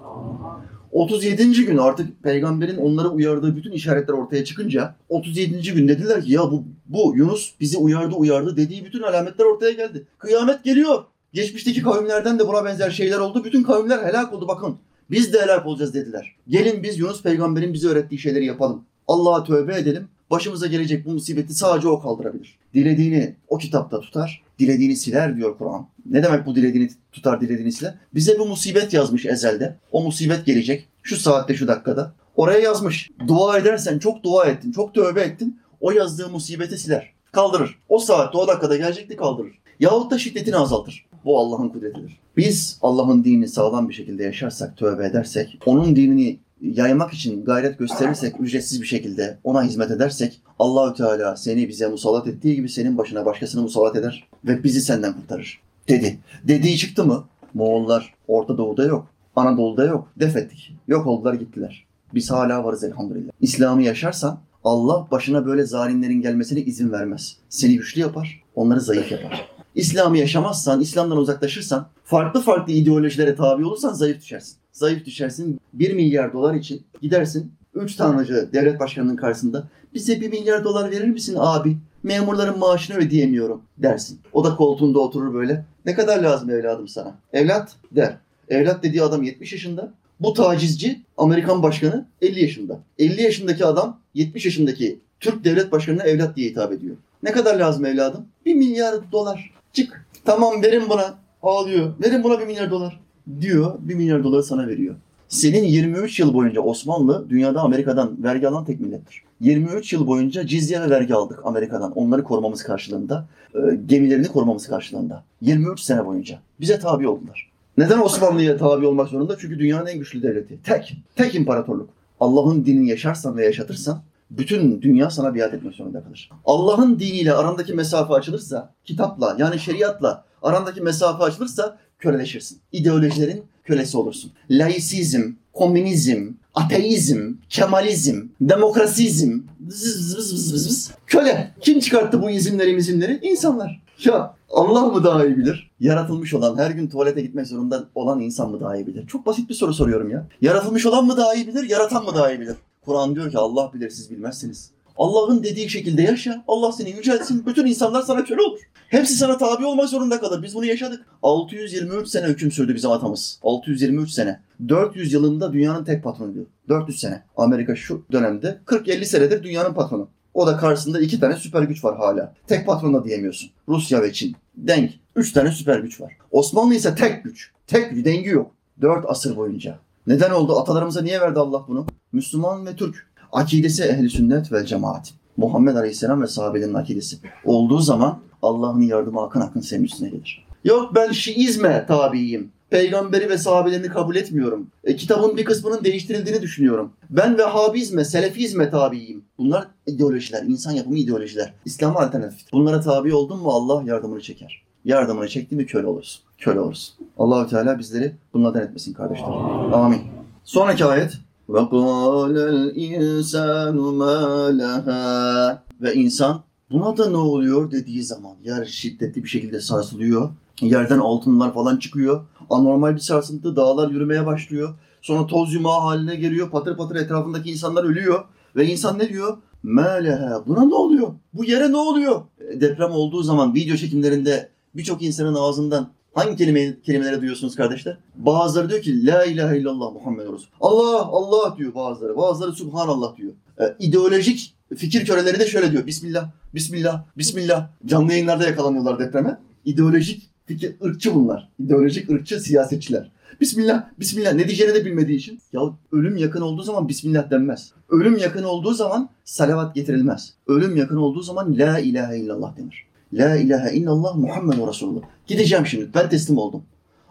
37. gün artık peygamberin onları uyardığı bütün işaretler ortaya çıkınca 37. gün dediler ki ya bu, bu Yunus bizi uyardı uyardı dediği bütün alametler ortaya geldi. Kıyamet geliyor. Geçmişteki kavimlerden de buna benzer şeyler oldu. Bütün kavimler helak oldu bakın. Biz de helak olacağız dediler. Gelin biz Yunus peygamberin bize öğrettiği şeyleri yapalım. Allah'a tövbe edelim. Başımıza gelecek bu musibeti sadece o kaldırabilir. Dilediğini o kitapta tutar, dilediğini siler diyor Kur'an. Ne demek bu dilediğini tutar, dilediğini siler? Bize bu musibet yazmış ezelde. O musibet gelecek. Şu saatte, şu dakikada. Oraya yazmış. Dua edersen çok dua ettin, çok tövbe ettin. O yazdığı musibeti siler. Kaldırır. O saatte, o dakikada gelecekti kaldırır. Yahut da şiddetini azaltır. Bu Allah'ın kudretidir. Biz Allah'ın dinini sağlam bir şekilde yaşarsak, tövbe edersek, onun dinini yaymak için gayret gösterirsek, ücretsiz bir şekilde ona hizmet edersek Allahü Teala seni bize musallat ettiği gibi senin başına başkasını musallat eder ve bizi senden kurtarır. Dedi. Dediği çıktı mı? Moğollar Orta Doğu'da yok. Anadolu'da yok. Def ettik. Yok oldular gittiler. Biz hala varız elhamdülillah. İslam'ı yaşarsan Allah başına böyle zalimlerin gelmesine izin vermez. Seni güçlü yapar, onları zayıf yapar. İslam'ı yaşamazsan, İslam'dan uzaklaşırsan, farklı farklı ideolojilere tabi olursan zayıf düşersin. Zayıf düşersin. 1 milyar dolar için gidersin. 3 tanrıcı devlet başkanının karşısında bize 1 milyar dolar verir misin abi? Memurların maaşını ödeyemiyorum dersin. O da koltuğunda oturur böyle. Ne kadar lazım evladım sana? Evlat der. Evlat dediği adam 70 yaşında. Bu tacizci Amerikan başkanı 50 yaşında. 50 yaşındaki adam 70 yaşındaki Türk devlet başkanına evlat diye hitap ediyor. Ne kadar lazım evladım? 1 milyar dolar. Çık. Tamam verin buna. Ağlıyor. Verin buna 1 milyar dolar. Diyor 1 milyar doları sana veriyor. Senin 23 yıl boyunca Osmanlı dünyada Amerika'dan vergi alan tek millettir. 23 yıl boyunca cizye ve vergi aldık Amerika'dan. Onları korumamız karşılığında. e, Gemilerini korumamız karşılığında. 23 sene boyunca. Bize tabi oldular. Neden Osmanlı'ya tabi olmak zorunda? Çünkü dünyanın en güçlü devleti. Tek. Tek imparatorluk. Allah'ın dinini yaşarsan ve yaşatırsan bütün dünya sana biat etmek zorunda kalır. Allah'ın diniyle arandaki mesafe açılırsa, kitapla yani şeriatla arandaki mesafe açılırsa köleleşirsin. İdeolojilerin kölesi olursun. Laisizm, komünizm, ateizm, kemalizm, demokrasizm, zız zız zız zız zız. köle. Kim çıkarttı bu izimleri mizimleri? İnsanlar. Ya Allah mı daha iyi bilir? Yaratılmış olan, her gün tuvalete gitmek zorunda olan insan mı daha iyi bilir? Çok basit bir soru soruyorum ya. Yaratılmış olan mı daha iyi bilir, yaratan mı daha iyi bilir? Kur'an diyor ki Allah bilir siz bilmezsiniz. Allah'ın dediği şekilde yaşa. Allah seni yüceltsin. Bütün insanlar sana köle olur. Hepsi sana tabi olmak zorunda kalır. Biz bunu yaşadık. 623 sene hüküm sürdü bizim atamız. 623 sene. 400 yılında dünyanın tek patronuydu. 400 sene. Amerika şu dönemde 40-50 senedir dünyanın patronu. O da karşısında iki tane süper güç var hala. Tek patron da diyemiyorsun. Rusya ve Çin. Denk. Üç tane süper güç var. Osmanlı ise tek güç. Tek güç. Dengi yok. Dört asır boyunca. Neden oldu? Atalarımıza niye verdi Allah bunu? Müslüman ve Türk. Akidesi ehli sünnet ve cemaat. Muhammed Aleyhisselam ve sahabelerin akidesi. Olduğu zaman Allah'ın yardımı akın akın senin üstüne gelir. Yok ben Şiizme tabiyim. Peygamberi ve sahabelerini kabul etmiyorum. E, kitabın bir kısmının değiştirildiğini düşünüyorum. Ben Vehhabizme, Selefizme tabiyim. Bunlar ideolojiler, insan yapımı ideolojiler. İslam'a alternatif. Bunlara tabi oldun mu Allah yardımını çeker. Yardımını çekti mi köle olursun. Köle olursun. Allahü Teala bizleri bunlardan etmesin kardeşler. Amin. Sonraki ayet. وَقَالَ الْاِنْسَانُ مَا لَهَا Ve insan buna da ne oluyor dediği zaman yer şiddetli bir şekilde sarsılıyor. Yerden altınlar falan çıkıyor. Anormal bir sarsıntı, dağlar yürümeye başlıyor. Sonra toz yumağı haline geliyor. Patır patır etrafındaki insanlar ölüyor. Ve insan ne diyor? Melehe. Buna ne oluyor? Bu yere ne oluyor? E, Deprem olduğu zaman video çekimlerinde birçok insanın ağzından hangi kelime, kelimeleri duyuyorsunuz kardeşler? Bazıları diyor ki La ilahe illallah Muhammed Resul. Allah Allah diyor bazıları. Bazıları Subhanallah diyor. E, ideolojik fikir köreleri de şöyle diyor. Bismillah, Bismillah, Bismillah. Canlı yayınlarda yakalanıyorlar depreme. İdeolojik fikir, ırkçı bunlar. İdeolojik ırkçı siyasetçiler. Bismillah, Bismillah ne diyeceğini de bilmediği için. Ya ölüm yakın olduğu zaman Bismillah denmez. Ölüm yakın olduğu zaman salavat getirilmez. Ölüm yakın olduğu zaman La ilahe illallah denir. La ilahe illallah Muhammed Resulullah. Gideceğim şimdi. Ben teslim oldum.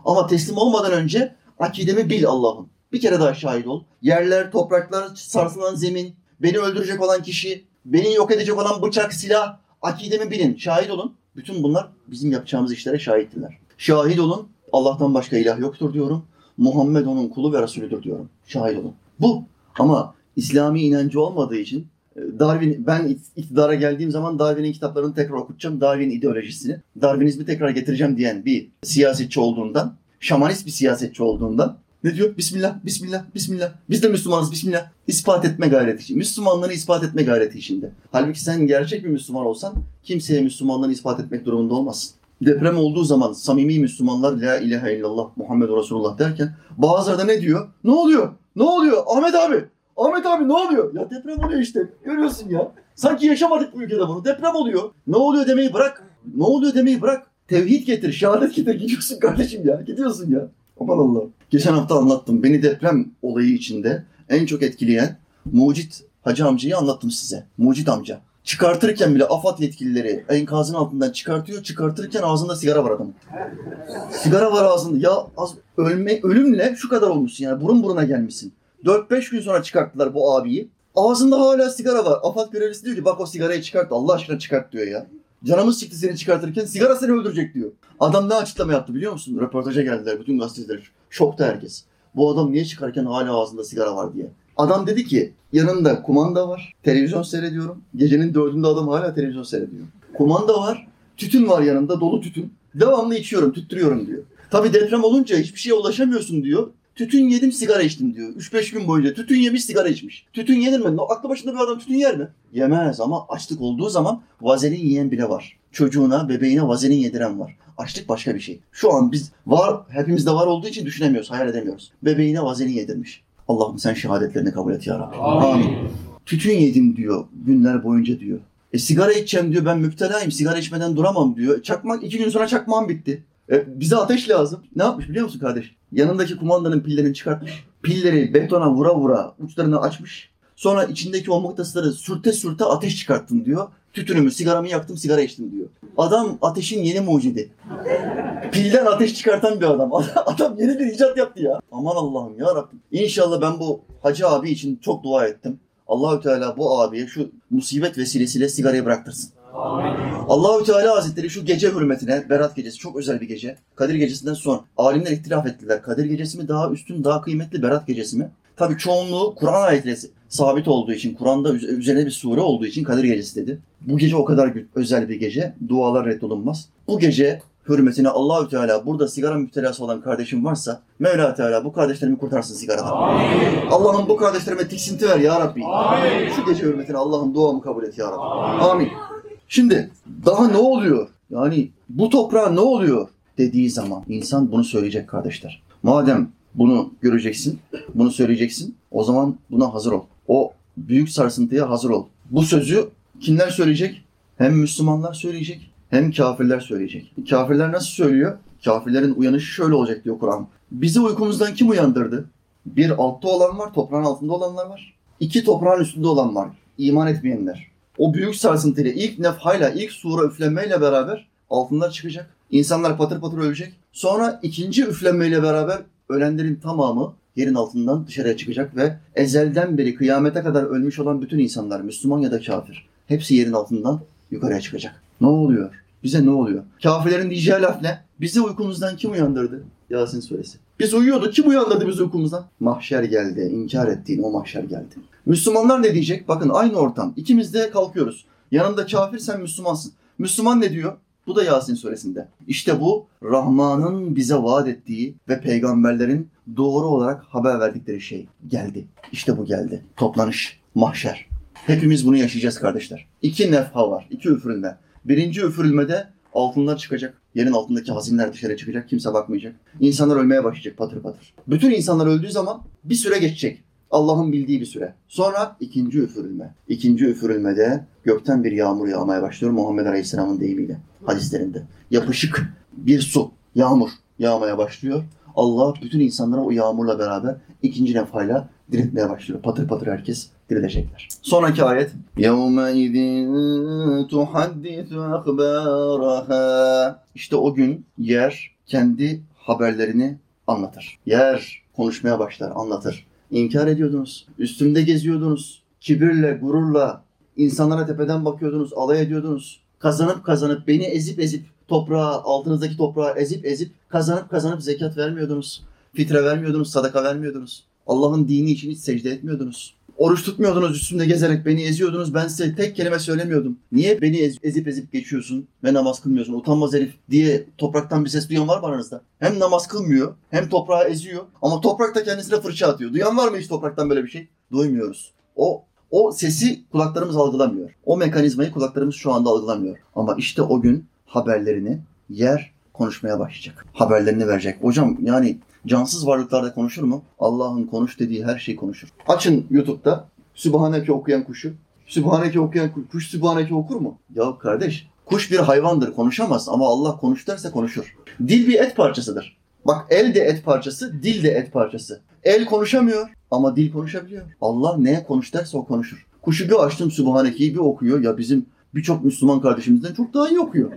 Ama teslim olmadan önce akidemi bil Allah'ım. Bir kere daha şahit ol. Yerler, topraklar, sarsılan zemin, beni öldürecek olan kişi, beni yok edecek olan bıçak, silah, akidemi bilin. Şahit olun. Bütün bunlar bizim yapacağımız işlere şahittiler. Şahit olun. Allah'tan başka ilah yoktur diyorum. Muhammed onun kulu ve Resulüdür diyorum. Şahit olun. Bu. Ama İslami inancı olmadığı için Darwin, ben iktidara geldiğim zaman Darwin'in kitaplarını tekrar okutacağım. Darwin ideolojisini, Darwinizmi tekrar getireceğim diyen bir siyasetçi olduğundan, şamanist bir siyasetçi olduğundan ne diyor? Bismillah, Bismillah, Bismillah. Biz de Müslümanız, Bismillah. İspat etme gayreti için. Müslümanlığını ispat etme gayreti içinde. Halbuki sen gerçek bir Müslüman olsan kimseye Müslümanlığını ispat etmek durumunda olmazsın. Deprem olduğu zaman samimi Müslümanlar La ilahe illallah Muhammed Resulullah derken bazıları da ne diyor? Ne oluyor? Ne oluyor? Ahmet abi, Ahmet abi ne oluyor? Ya deprem oluyor işte. Görüyorsun ya. Sanki yaşamadık bu ülkede bunu. Deprem oluyor. Ne oluyor demeyi bırak. Ne oluyor demeyi bırak. Tevhid getir, şehadet getir. Gidiyorsun kardeşim ya. Gidiyorsun ya. Aman Allah. Geçen hafta anlattım. Beni deprem olayı içinde en çok etkileyen Mucit Hacı amcayı anlattım size. Mucit amca. Çıkartırken bile AFAD yetkilileri enkazın altından çıkartıyor. Çıkartırken ağzında sigara var adamın. Sigara var ağzında. Ya az, ölme, ölümle şu kadar olmuşsun yani. Burun buruna gelmişsin. 4-5 gün sonra çıkarttılar bu abiyi. Ağzında hala sigara var. AFAD görevlisi diyor ki bak o sigarayı çıkart. Allah aşkına çıkart diyor ya. Canımız çıktı seni çıkartırken sigara seni öldürecek diyor. Adam ne açıklama yaptı biliyor musun? Röportaja geldiler bütün gazeteciler. Şokta herkes. Bu adam niye çıkarken hala ağzında sigara var diye. Adam dedi ki yanında kumanda var. Televizyon seyrediyorum. Gecenin dördünde adam hala televizyon seyrediyor. Kumanda var. Tütün var yanında dolu tütün. Devamlı içiyorum, tüttürüyorum diyor. Tabi deprem olunca hiçbir şeye ulaşamıyorsun diyor. Tütün yedim sigara içtim diyor. 3-5 gün boyunca tütün yemiş sigara içmiş. Tütün yenir mi? Aklı başında bir adam tütün yer mi? Yemez ama açlık olduğu zaman vazelin yiyen bile var. çocuğuna, bebeğine vazelin yediren var. Açlık başka bir şey. Şu an biz var, hepimizde var olduğu için düşünemiyoruz, hayal edemiyoruz. Bebeğine vazelin yedirmiş. Allah'ım sen şehadetlerini kabul et ya Rabbi. Amin. Tütün yedim diyor günler boyunca diyor. E sigara içeceğim diyor ben müptelayım sigara içmeden duramam diyor. Çakmak iki gün sonra çakmağım bitti. E, bize ateş lazım. Ne yapmış biliyor musun kardeş? Yanındaki kumandanın pillerini çıkartmış. Pilleri betona vura vura uçlarını açmış. Sonra içindeki o mıknatısları sürte sürte ateş çıkarttım diyor. Tütünümü, sigaramı yaktım, sigara içtim diyor. Adam ateşin yeni mucidi. Pilden ateş çıkartan bir adam. (laughs) Adam yeni bir icat yaptı ya. Aman Allah'ım ya Rabbim. İnşallah ben bu hacı abi için çok dua ettim. Allahü Teala bu abiye şu musibet vesilesiyle sigarayı bıraktırsın. Allahü Teala Hazretleri şu gece hürmetine, Berat gecesi çok özel bir gece. Kadir gecesinden sonra alimler ihtilaf ettiler. Kadir gecesi mi daha üstün, daha kıymetli, Berat gecesi mi? Tabii çoğunluğu Kur'an ayetleri sabit olduğu için, Kur'an'da üzerine bir sure olduğu için Kadir gecesi dedi. Bu gece o kadar özel bir gece. Dualar reddolunmaz. Bu gece hürmetine Allahü Teala burada sigara müptelası olan kardeşim varsa Mevla Teala bu kardeşlerimi kurtarsın sigaradan. Allah'ım bu kardeşlerime tiksinti ver ya Rabbi. Amin. Şu gece hürmetine Allah'ım duamı kabul et ya Rabbi. Amin. Amin. Şimdi daha ne oluyor? Yani bu toprağa ne oluyor dediği zaman insan bunu söyleyecek kardeşler. Madem bunu göreceksin, bunu söyleyeceksin o zaman buna hazır ol. O büyük sarsıntıya hazır ol. Bu sözü kimler söyleyecek? Hem Müslümanlar söyleyecek hem kafirler söyleyecek. Kafirler nasıl söylüyor? Kafirlerin uyanışı şöyle olacak diyor Kur'an. Bizi uykumuzdan kim uyandırdı? Bir altta olan var, toprağın altında olanlar var. İki toprağın üstünde olan var. İman etmeyenler. O büyük sarsıntıyla ilk nefhayla, ilk sura üflenmeyle beraber altınlar çıkacak. İnsanlar patır patır ölecek. Sonra ikinci üflenmeyle beraber ölenlerin tamamı yerin altından dışarıya çıkacak ve ezelden beri kıyamete kadar ölmüş olan bütün insanlar, Müslüman ya da kafir, hepsi yerin altından yukarıya çıkacak. Ne oluyor? Bize ne oluyor? Kafirlerin diyeceği laf ne? Bizi uykumuzdan kim uyandırdı? Yasin suresi. Biz uyuyorduk. Kim uyandırdı bizi uykumuzdan? Mahşer geldi. İnkar ettiğin o mahşer geldi. Müslümanlar ne diyecek? Bakın aynı ortam. İkimiz de kalkıyoruz. Yanında kafir sen Müslümansın. Müslüman ne diyor? Bu da Yasin suresinde. İşte bu Rahman'ın bize vaat ettiği ve peygamberlerin doğru olarak haber verdikleri şey geldi. İşte bu geldi. Toplanış, mahşer. Hepimiz bunu yaşayacağız kardeşler. İki nefha var, iki üfürülme. Birinci üfürülmede altınlar çıkacak. Yerin altındaki hazinler dışarı çıkacak. Kimse bakmayacak. İnsanlar ölmeye başlayacak patır patır. Bütün insanlar öldüğü zaman bir süre geçecek. Allah'ın bildiği bir süre. Sonra ikinci üfürülme. İkinci üfürülmede gökten bir yağmur yağmaya başlıyor Muhammed Aleyhisselam'ın deyimiyle hadislerinde. Yapışık bir su, yağmur yağmaya başlıyor. Allah bütün insanlara o yağmurla beraber ikinci nefayla diriltmeye başlıyor. Patır patır herkes dirilecekler. Sonraki ayet. يَوْمَئِذٍ تُحَدِّثُ أَخْبَارَهَا İşte o gün yer kendi haberlerini anlatır. Yer konuşmaya başlar, anlatır. İnkar ediyordunuz, üstümde geziyordunuz, kibirle, gururla insanlara tepeden bakıyordunuz, alay ediyordunuz. Kazanıp kazanıp beni ezip ezip toprağa, altınızdaki toprağa ezip ezip kazanıp kazanıp zekat vermiyordunuz. Fitre vermiyordunuz, sadaka vermiyordunuz. Allah'ın dini için hiç secde etmiyordunuz. Oruç tutmuyordunuz, üstümde gezerek beni eziyordunuz. Ben size tek kelime söylemiyordum. Niye beni ez- ezip ezip geçiyorsun ve namaz kılmıyorsun? Utanmaz herif diye topraktan bir ses duyan var mı aranızda? Hem namaz kılmıyor, hem toprağı eziyor. Ama toprak da kendisine fırça atıyor. Duyan var mı hiç topraktan böyle bir şey? Duymuyoruz. O o sesi kulaklarımız algılamıyor. O mekanizmayı kulaklarımız şu anda algılamıyor. Ama işte o gün haberlerini yer konuşmaya başlayacak. Haberlerini verecek. Hocam yani cansız varlıklarda konuşur mu? Allah'ın konuş dediği her şeyi konuşur. Açın YouTube'da Sübhaneke okuyan kuşu. Sübhaneke okuyan kuş, kuş Sübhaneke okur mu? Ya kardeş kuş bir hayvandır konuşamaz ama Allah konuş derse konuşur. Dil bir et parçasıdır. Bak el de et parçası, dil de et parçası. El konuşamıyor ama dil konuşabiliyor. Allah neye konuş derse o konuşur. Kuşu bir açtım Sübhaneke'yi bir okuyor. Ya bizim birçok Müslüman kardeşimizden çok daha iyi okuyor.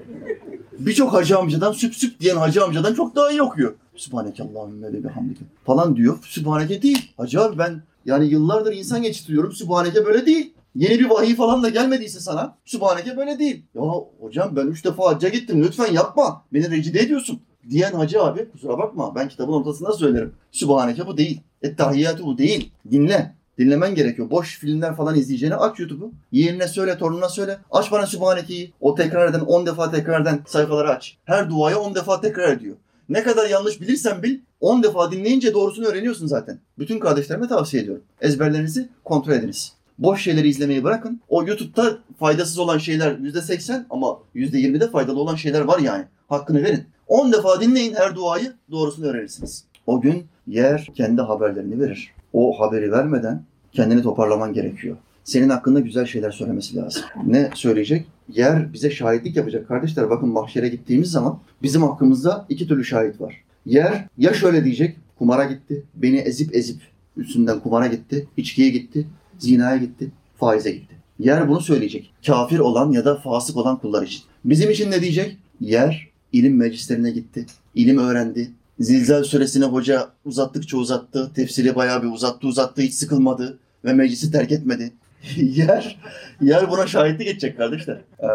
Birçok hacı amcadan süp süp diyen hacı amcadan çok daha iyi okuyor. Sübhaneke Allahümme ve bihamdike falan diyor. Sübhaneke değil. Hacı abi ben yani yıllardır insan geçiriyorum. Sübhaneke böyle değil. Yeni bir vahiy falan da gelmediyse sana Sübhaneke böyle değil. Ya hocam ben üç defa hacca gittim lütfen yapma. Beni rencide ediyorsun. Diyen hacı abi kusura bakma ben kitabın ortasında söylerim. Sübhaneke bu değil. Ettehiyyatü bu değil. Dinle. Dinlemen gerekiyor. Boş filmler falan izleyeceğine aç YouTube'u. Yeğenine söyle, torununa söyle. Aç bana Sübhaneke'yi. O tekrar eden 10 defa tekrar eden sayfaları aç. Her duayı 10 defa tekrar ediyor. Ne kadar yanlış bilirsen bil 10 defa dinleyince doğrusunu öğreniyorsun zaten. Bütün kardeşlerime tavsiye ediyorum. Ezberlerinizi kontrol ediniz. Boş şeyleri izlemeyi bırakın. O YouTube'da faydasız olan şeyler %80 ama %20'de faydalı olan şeyler var yani. Hakkını verin. 10 defa dinleyin her duayı doğrusunu öğrenirsiniz. O gün yer kendi haberlerini verir. O haberi vermeden kendini toparlaman gerekiyor. Senin hakkında güzel şeyler söylemesi lazım. Ne söyleyecek? Yer bize şahitlik yapacak. Kardeşler bakın mahşere gittiğimiz zaman bizim hakkımızda iki türlü şahit var. Yer ya şöyle diyecek, kumara gitti, beni ezip ezip üstünden kumara gitti, içkiye gitti, zinaya gitti, faize gitti. Yer bunu söyleyecek. Kafir olan ya da fasık olan kullar için. Bizim için ne diyecek? Yer ilim meclislerine gitti, ilim öğrendi. Zilzal suresini hoca uzattıkça uzattı, tefsiri bayağı bir uzattı uzattı, hiç sıkılmadı ve meclisi terk etmedi. (laughs) yer, yer buna şahitlik edecek kardeşler. Ee,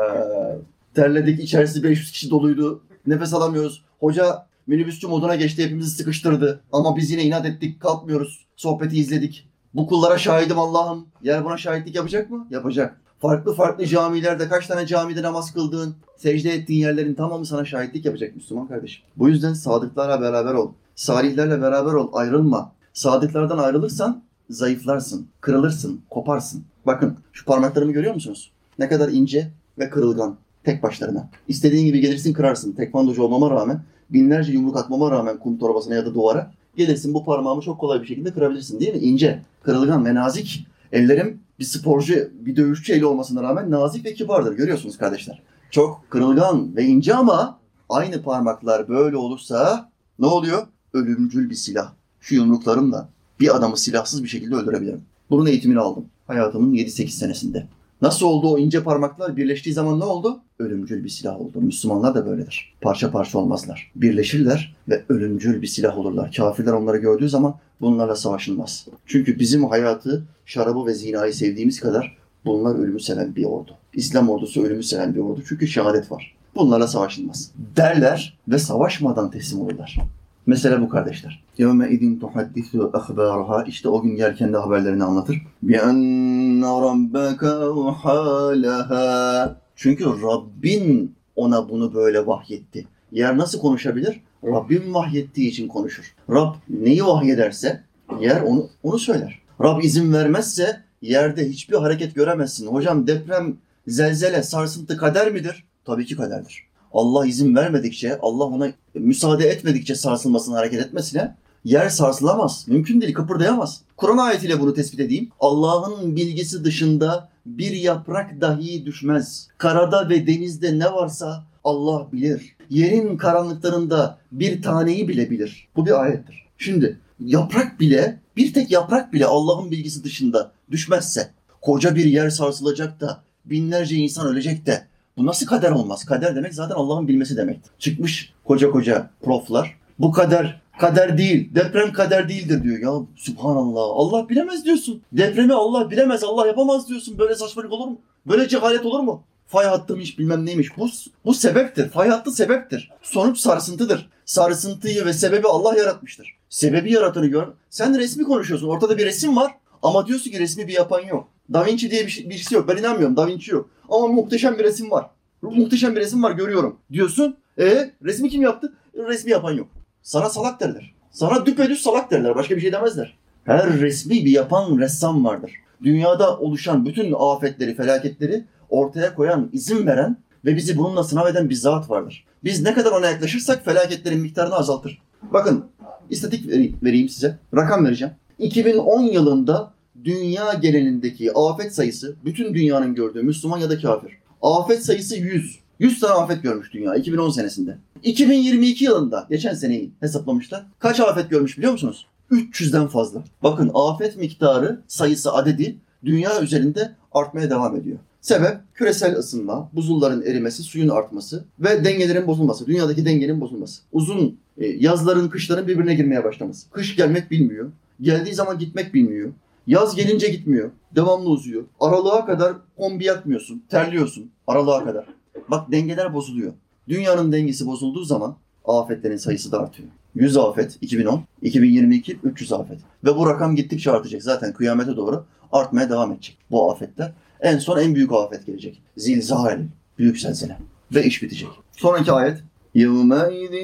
terledik, içerisi 500 kişi doluydu, nefes alamıyoruz. Hoca minibüsçü moduna geçti, hepimizi sıkıştırdı. Ama biz yine inat ettik, kalkmıyoruz. Sohbeti izledik. Bu kullara şahidim Allah'ım. Yer buna şahitlik yapacak mı? Yapacak. Farklı farklı camilerde kaç tane camide namaz kıldığın, secde ettiğin yerlerin tamamı sana şahitlik yapacak Müslüman kardeşim. Bu yüzden sadıklarla beraber ol. Salihlerle beraber ol, ayrılma. Sadıklardan ayrılırsan zayıflarsın, kırılırsın, koparsın. Bakın şu parmaklarımı görüyor musunuz? Ne kadar ince ve kırılgan tek başlarına. İstediğin gibi gelirsin kırarsın. Tekvandocu olmama rağmen, binlerce yumruk atmama rağmen kum torbasına ya da duvara gelirsin bu parmağımı çok kolay bir şekilde kırabilirsin değil mi? İnce, kırılgan ve nazik. Ellerim bir sporcu, bir dövüşçü eli olmasına rağmen nazik ve kibardır. Görüyorsunuz kardeşler. Çok kırılgan ve ince ama aynı parmaklar böyle olursa ne oluyor? Ölümcül bir silah. Şu yumruklarımla bir adamı silahsız bir şekilde öldürebilirim. Bunun eğitimini aldım hayatımın 7-8 senesinde. Nasıl oldu o ince parmaklar birleştiği zaman ne oldu? Ölümcül bir silah oldu. Müslümanlar da böyledir. Parça parça olmazlar. Birleşirler ve ölümcül bir silah olurlar. Kafirler onları gördüğü zaman bunlarla savaşılmaz. Çünkü bizim hayatı, şarabı ve zinayı sevdiğimiz kadar bunlar ölümü seven bir ordu. İslam ordusu ölümü seven bir ordu. Çünkü şehadet var. Bunlarla savaşılmaz. Derler ve savaşmadan teslim olurlar. Mesele bu kardeşler. يَوْمَ اِذٍ تُحَدِّثُ اَخْبَارَهَا İşte o gün yer kendi haberlerini anlatır. بِأَنَّ رَبَّكَ أَوْحَى لَهَا Çünkü Rabbin ona bunu böyle vahyetti. Yer nasıl konuşabilir? Rabbim vahyettiği için konuşur. Rab neyi vahyederse yer onu, onu söyler. Rab izin vermezse yerde hiçbir hareket göremezsin. Hocam deprem, zelzele, sarsıntı kader midir? Tabii ki kaderdir. Allah izin vermedikçe, Allah ona müsaade etmedikçe sarsılmasına, hareket etmesine yer sarsılamaz. Mümkün değil, kıpırdayamaz. Kur'an ayetiyle bunu tespit edeyim. Allah'ın bilgisi dışında bir yaprak dahi düşmez. Karada ve denizde ne varsa Allah bilir. Yerin karanlıklarında bir taneyi bile bilir. Bu bir ayettir. Şimdi yaprak bile, bir tek yaprak bile Allah'ın bilgisi dışında düşmezse, koca bir yer sarsılacak da, binlerce insan ölecek de, bu nasıl kader olmaz? Kader demek zaten Allah'ın bilmesi demek. Çıkmış koca koca proflar. Bu kader kader değil. Deprem kader değildir diyor. Ya subhanallah. Allah bilemez diyorsun. Depremi Allah bilemez. Allah yapamaz diyorsun. Böyle saçmalık olur mu? Böyle cehalet olur mu? Fay hattıymış bilmem neymiş. Bu, bu sebeptir. Fay hattı sebeptir. Sonuç sarsıntıdır. Sarsıntıyı ve sebebi Allah yaratmıştır. Sebebi yaratanı gör. Sen resmi konuşuyorsun. Ortada bir resim var. Ama diyorsun ki resmi bir yapan yok. Da Vinci diye bir şey- birisi yok. Ben inanmıyorum. Da Vinci yok. Ama muhteşem bir resim var. Muhteşem bir resim var görüyorum. Diyorsun. E resmi kim yaptı? Resmi yapan yok. Sana salak derler. Sana düpedüz salak derler. Başka bir şey demezler. Her resmi bir yapan ressam vardır. Dünyada oluşan bütün afetleri, felaketleri ortaya koyan, izin veren ve bizi bununla sınav eden bir zat vardır. Biz ne kadar ona yaklaşırsak felaketlerin miktarını azaltır. Bakın, istatik vereyim size. Rakam vereceğim. 2010 yılında dünya genelindeki afet sayısı, bütün dünyanın gördüğü Müslüman ya da kafir. Afet sayısı 100. 100 tane afet görmüş dünya 2010 senesinde. 2022 yılında, geçen seneyi hesaplamışlar. Kaç afet görmüş biliyor musunuz? 300'den fazla. Bakın afet miktarı, sayısı, adedi dünya üzerinde artmaya devam ediyor. Sebep küresel ısınma, buzulların erimesi, suyun artması ve dengelerin bozulması. Dünyadaki dengenin bozulması. Uzun e, yazların, kışların birbirine girmeye başlaması. Kış gelmek bilmiyor. Geldiği zaman gitmek bilmiyor. Yaz gelince gitmiyor. Devamlı uzuyor. Aralığa kadar kombi yakmıyorsun. Terliyorsun. Aralığa kadar. Bak dengeler bozuluyor. Dünyanın dengesi bozulduğu zaman afetlerin sayısı da artıyor. 100 afet 2010, 2022 300 afet. Ve bu rakam gittikçe artacak. Zaten kıyamete doğru artmaya devam edecek bu afetler. En son en büyük afet gelecek. Zilzal, büyük zelzele. Ve iş bitecek. Sonraki ayet. يَوْمَئِذٍ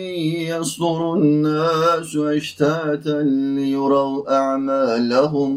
يَصْدُرُ النَّاسُ اَشْتَاتًا لِيُرَوْا أَعْمَالَهُمْ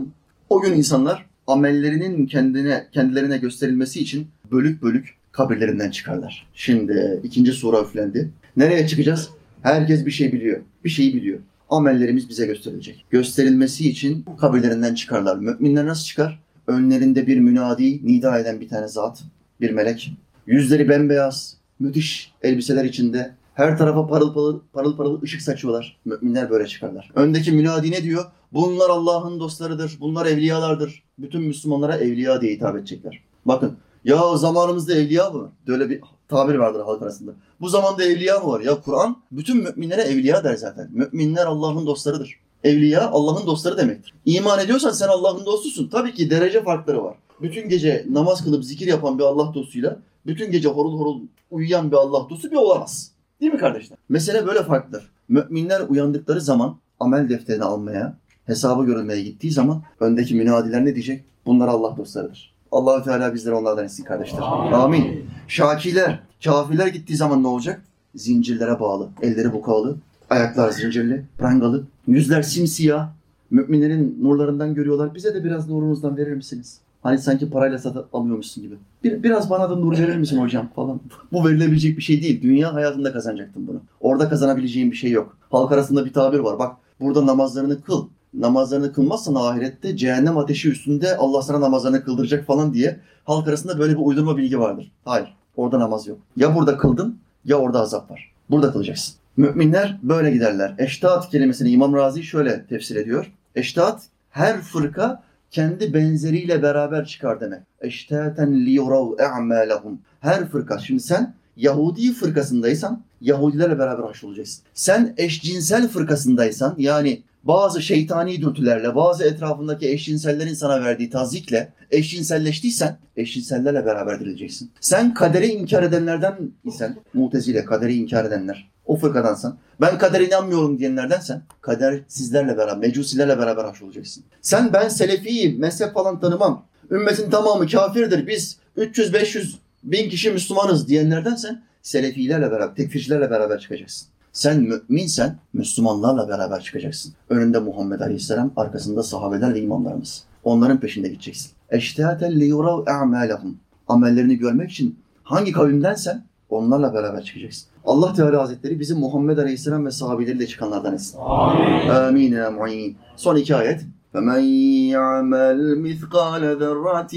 o gün insanlar amellerinin kendine kendilerine gösterilmesi için bölük bölük kabirlerinden çıkarlar. Şimdi ikinci sura üflendi. Nereye çıkacağız? Herkes bir şey biliyor. Bir şeyi biliyor. Amellerimiz bize gösterilecek. Gösterilmesi için kabirlerinden çıkarlar. Müminler nasıl çıkar? Önlerinde bir münadi, nida eden bir tane zat, bir melek. Yüzleri bembeyaz, müthiş elbiseler içinde. Her tarafa parıl parıl, parıl parıl ışık saçıyorlar. Müminler böyle çıkarlar. Öndeki münadi ne diyor? Bunlar Allah'ın dostlarıdır, bunlar evliyalardır. Bütün Müslümanlara evliya diye hitap edecekler. Bakın, ya zamanımızda evliya mı? Böyle bir tabir vardır halk arasında. Bu zamanda evliya mı var? Ya Kur'an bütün müminlere evliya der zaten. Müminler Allah'ın dostlarıdır. Evliya Allah'ın dostları demektir. İman ediyorsan sen Allah'ın dostusun. Tabii ki derece farkları var. Bütün gece namaz kılıp zikir yapan bir Allah dostuyla bütün gece horul horul uyuyan bir Allah dostu bir olamaz. Değil mi kardeşler? Mesele böyle farklıdır. Müminler uyandıkları zaman amel defterini almaya, hesabı görülmeye gittiği zaman öndeki münadiler ne diyecek? Bunlar Allah dostlarıdır. Allahü Teala bizleri onlardan etsin kardeşler. Amin. Şakiler, kafirler gittiği zaman ne olacak? Zincirlere bağlı, elleri bukalı, ayaklar zincirli, prangalı, yüzler simsiyah. Müminlerin nurlarından görüyorlar. Bize de biraz nurunuzdan verir misiniz? Hani sanki parayla satın alıyormuşsun gibi. Bir, biraz bana da nur verir misin hocam falan. Bu verilebilecek bir şey değil. Dünya hayatında kazanacaktın bunu. Orada kazanabileceğin bir şey yok. Halk arasında bir tabir var. Bak burada namazlarını kıl. Namazlarını kılmazsan ahirette cehennem ateşi üstünde Allah sana namazlarını kıldıracak falan diye halk arasında böyle bir uydurma bilgi vardır. Hayır. Orada namaz yok. Ya burada kıldın ya orada azap var. Burada kılacaksın. Müminler böyle giderler. Eştaat kelimesini İmam Razi şöyle tefsir ediyor. Eştaat her fırka kendi benzeriyle beraber çıkar demek. Eştaten liyurav e'malahum. Her fırka. Şimdi sen Yahudi fırkasındaysan Yahudilerle beraber haşrolacaksın. Sen eşcinsel fırkasındaysan yani bazı şeytani dürtülerle, bazı etrafındaki eşcinsellerin sana verdiği tazikle eşcinselleştiysen eşcinsellerle beraber dirileceksin. Sen kaderi inkar edenlerden isen, mutezile, kaderi inkar edenler, o fırkadansan, ben kadere inanmıyorum diyenlerdensen, kader sizlerle beraber, mecusilerle beraber haşrolacaksın. Sen ben selefiyim, mezhep falan tanımam, ümmetin tamamı kafirdir, biz 300-500 bin kişi Müslümanız diyenlerdensen, selefilerle beraber, tekfircilerle beraber çıkacaksın. Sen müminsen Müslümanlarla beraber çıkacaksın. Önünde Muhammed Aleyhisselam, arkasında sahabeler ve imamlarımız. Onların peşinde gideceksin. Eştehaten liyurav e'malahum. Amellerini görmek için hangi kavimdensen onlarla beraber çıkacaksın. Allah Teala Hazretleri bizim Muhammed Aleyhisselam ve sahabileriyle çıkanlardan etsin. Amin. Amin ya mu'in. Son iki ayet. فَمَنْ يَعْمَلْ مِثْقَالَ ذَرَّةٍ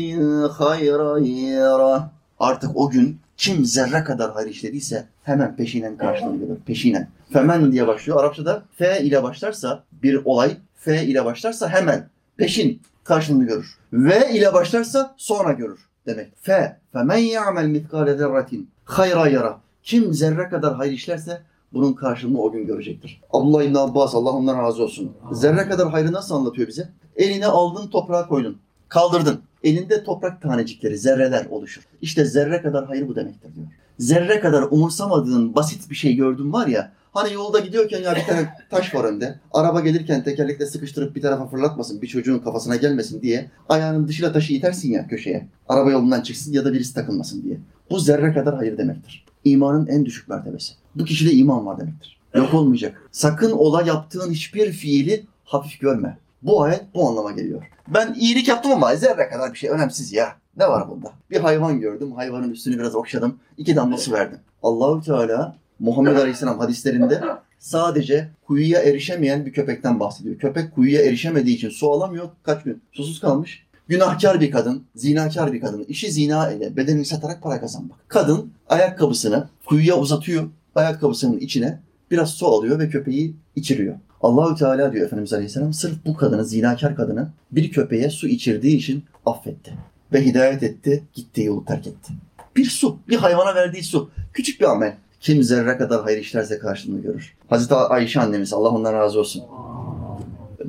خَيْرًا يَرَهُ Artık o gün kim zerre kadar hayır işlediyse hemen peşinen karşılığını görür. Peşinen. Femen diye başlıyor. Arapçada fe ile başlarsa bir olay fe ile başlarsa hemen peşin karşılığını görür. Ve ile başlarsa sonra görür demek. Fe femen ya'mel mitkale zerratin hayra yara. Kim zerre kadar hayır işlerse bunun karşılığını o gün görecektir. Abdullah İbn Abbas Allah ondan razı olsun. Zerre kadar hayrı nasıl anlatıyor bize? Eline aldın toprağa koydun. Kaldırdın. Elinde toprak tanecikleri, zerreler oluşur. İşte zerre kadar hayır bu demektir diyor. Zerre kadar umursamadığın basit bir şey gördün var ya, hani yolda gidiyorken ya bir tane (laughs) taş var önde, araba gelirken tekerlekle sıkıştırıp bir tarafa fırlatmasın, bir çocuğun kafasına gelmesin diye ayağının dışıyla taşı itersin ya köşeye. Araba yolundan çıksın ya da birisi takılmasın diye. Bu zerre kadar hayır demektir. İmanın en düşük mertebesi. Bu kişide iman var demektir. Yok olmayacak. Sakın ola yaptığın hiçbir fiili hafif görme. Bu ayet bu anlama geliyor. Ben iyilik yaptım ama zerre kadar bir şey önemsiz ya. Ne var bunda? Bir hayvan gördüm. Hayvanın üstünü biraz okşadım. iki damla su verdim. Allahü Teala Muhammed Aleyhisselam hadislerinde sadece kuyuya erişemeyen bir köpekten bahsediyor. Köpek kuyuya erişemediği için su alamıyor. Kaç gün? Susuz kalmış. Günahkar bir kadın, zinakar bir kadın. işi zina ile bedenini satarak para kazanmak. Kadın ayakkabısını kuyuya uzatıyor. Ayakkabısının içine biraz su alıyor ve köpeği içiriyor. Allahü Teala diyor Efendimiz Aleyhisselam sırf bu kadını, zinakar kadını bir köpeğe su içirdiği için affetti. Ve hidayet etti, gittiği yolu terk etti. Bir su, bir hayvana verdiği su. Küçük bir amel. Kim zerre kadar hayır işlerse karşılığını görür. Hazreti Ayşe annemiz, Allah ondan razı olsun.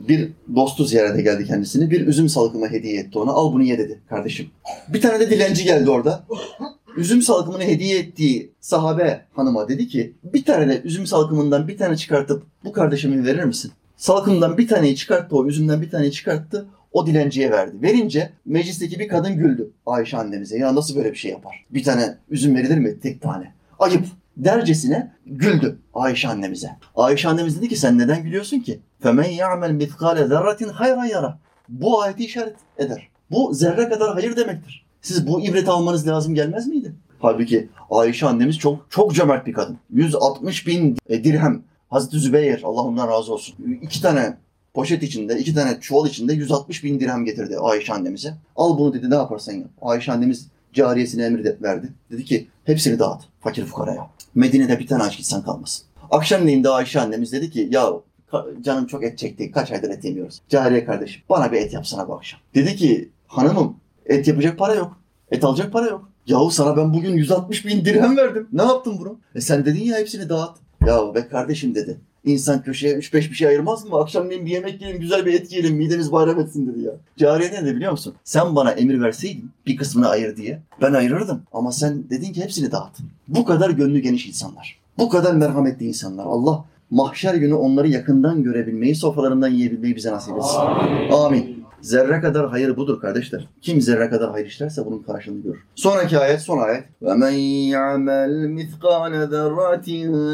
Bir dostu ziyarete geldi kendisini. Bir üzüm salkımı hediye etti ona. Al bunu ye dedi kardeşim. Bir tane de dilenci geldi orada üzüm salgımını hediye ettiği sahabe hanıma dedi ki bir tane de üzüm salgımından bir tane çıkartıp bu kardeşime verir misin? Salkımdan bir taneyi çıkarttı o üzümden bir taneyi çıkarttı o dilenciye verdi. Verince meclisteki bir kadın güldü Ayşe annemize. Ya nasıl böyle bir şey yapar? Bir tane üzüm verilir mi? Tek tane. Ayıp dercesine güldü Ayşe annemize. Ayşe annemiz dedi ki sen neden gülüyorsun ki? Femen ya'mel mitkale zerratin hayra yara. Bu ayeti işaret eder. Bu zerre kadar hayır demektir. Siz bu ibreti almanız lazım gelmez miydi? Halbuki Ayşe annemiz çok çok cömert bir kadın. 160 bin e, dirhem. Hazreti Zübeyir Allah ondan razı olsun. İki tane poşet içinde, iki tane çuval içinde 160 bin dirhem getirdi Ayşe annemize. Al bunu dedi ne yaparsan yap. Ayşe annemiz cariyesine emir de- verdi. Dedi ki hepsini dağıt fakir fukaraya. Medine'de bir tane aç gitsen kalmasın. Akşamleyin de Ayşe annemiz dedi ki ya canım çok et çekti. Kaç aydır et yemiyoruz. Cariye kardeşim bana bir et yapsana bu akşam. Dedi ki hanımım et yapacak para yok. Et alacak para yok. Yahu sana ben bugün 160 bin dirhem verdim. Ne yaptın bunu? E sen dedin ya hepsini dağıt. Ya be kardeşim dedi. İnsan köşeye 3-5 bir şey ayırmaz mı? Akşamleyin bir yemek yiyelim, güzel bir et yiyelim, midemiz bayram etsin dedi ya. Cariye ne dedi biliyor musun? Sen bana emir verseydin bir kısmını ayır diye ben ayırırdım. Ama sen dedin ki hepsini dağıt. Bu kadar gönlü geniş insanlar. Bu kadar merhametli insanlar. Allah mahşer günü onları yakından görebilmeyi, sofralarından yiyebilmeyi bize nasip etsin. Amin. Zerre kadar hayır budur kardeşler. Kim zerre kadar hayır işlerse bunun karşılığını görür. Sonraki ayet, son ayet. وَمَنْ يَعْمَلْ مِثْقَالَ ذَرَّةٍ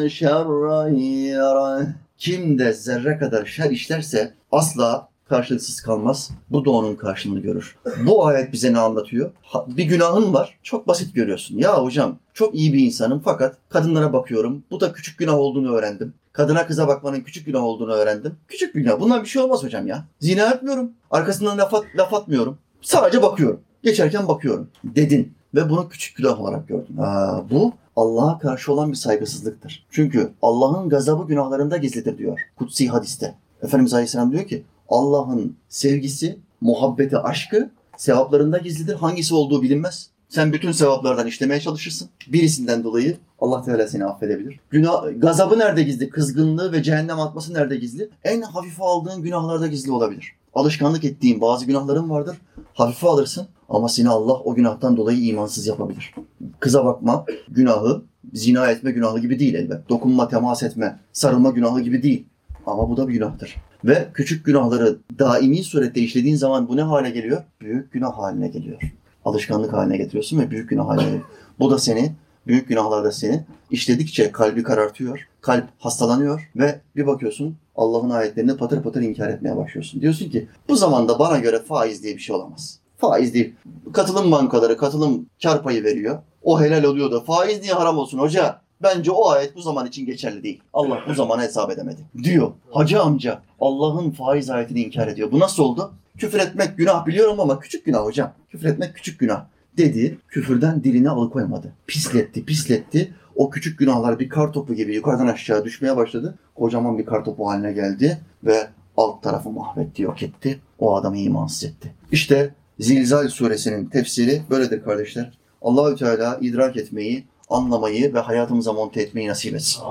شَرًّا يَرَهُ Kim de zerre kadar şer işlerse asla karşılıksız kalmaz. Bu da onun karşılığını görür. Bu ayet bize ne anlatıyor? Ha- Bir günahın var. Çok basit görüyorsun. Ya hocam çok iyi bir insanım fakat kadınlara bakıyorum. Bu da küçük günah olduğunu öğrendim. Kadına kıza bakmanın küçük günah olduğunu öğrendim. Küçük günah. Bundan bir şey olmaz hocam ya. Zina etmiyorum. Arkasından laf, at- laf atmıyorum. Sadece bakıyorum. Geçerken bakıyorum. Dedin. Ve bunu küçük günah olarak gördün. Aa, bu Allah'a karşı olan bir saygısızlıktır. Çünkü Allah'ın gazabı günahlarında gizlidir diyor. Kutsi hadiste. Efendimiz Aleyhisselam diyor ki Allah'ın sevgisi, muhabbeti, aşkı sevaplarında gizlidir. Hangisi olduğu bilinmez. Sen bütün sevaplardan işlemeye çalışırsın. Birisinden dolayı Allah Teala seni affedebilir. Günah, gazabı nerede gizli? Kızgınlığı ve cehennem atması nerede gizli? En hafife aldığın günahlarda gizli olabilir. Alışkanlık ettiğin bazı günahların vardır. Hafife alırsın ama seni Allah o günahtan dolayı imansız yapabilir. Kıza bakma günahı, zina etme günahı gibi değil elbet. Dokunma, temas etme, sarılma günahı gibi değil. Ama bu da bir günahtır. Ve küçük günahları daimi surette işlediğin zaman bu ne hale geliyor? Büyük günah haline geliyor. Alışkanlık haline getiriyorsun ve büyük günah haline. Bu da seni, büyük günahlarda seni işledikçe kalbi karartıyor, kalp hastalanıyor ve bir bakıyorsun Allah'ın ayetlerini patır patır inkar etmeye başlıyorsun. Diyorsun ki bu zamanda bana göre faiz diye bir şey olamaz. Faiz değil. Katılım bankaları katılım kar payı veriyor. O helal oluyor da faiz niye haram olsun hoca? Bence o ayet bu zaman için geçerli değil. Allah bu zamana hesap edemedi. Diyor. Hacı amca Allah'ın faiz ayetini inkar ediyor. Bu nasıl oldu? Küfür etmek günah biliyorum ama küçük günah hocam. Küfür etmek küçük günah dedi. Küfürden dilini alıkoymadı. Pisletti, pisletti. O küçük günahlar bir kar topu gibi yukarıdan aşağı düşmeye başladı. Kocaman bir kar topu haline geldi ve alt tarafı mahvetti, yok etti. O adamı imansız etti. İşte Zilzal suresinin tefsiri böyledir kardeşler. Allahü Teala idrak etmeyi, anlamayı ve hayatımıza monte etmeyi nasip etsin.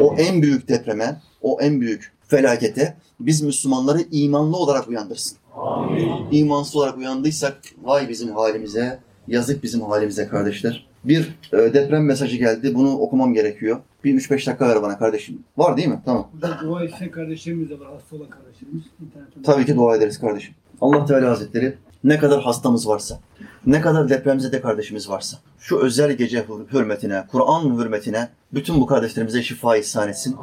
O en büyük depreme, o en büyük felakete biz Müslümanları imanlı olarak uyandırsın. İmansız olarak uyandıysak vay bizim halimize, yazık bizim halimize kardeşler. Bir e, deprem mesajı geldi. Bunu okumam gerekiyor. Bir 3-5 dakika ver bana kardeşim. Var değil mi? Tamam. Burada dua isteyen kardeşlerimiz de var. Hasta olan kardeşlerimiz. internetten. Tabii ki dua ederiz kardeşim. Allah Teala Hazretleri ne kadar hastamız varsa, ne kadar depremzede kardeşimiz varsa, şu özel gece hür- hürmetine, Kur'an hürmetine bütün bu kardeşlerimize şifa ihsan etsin.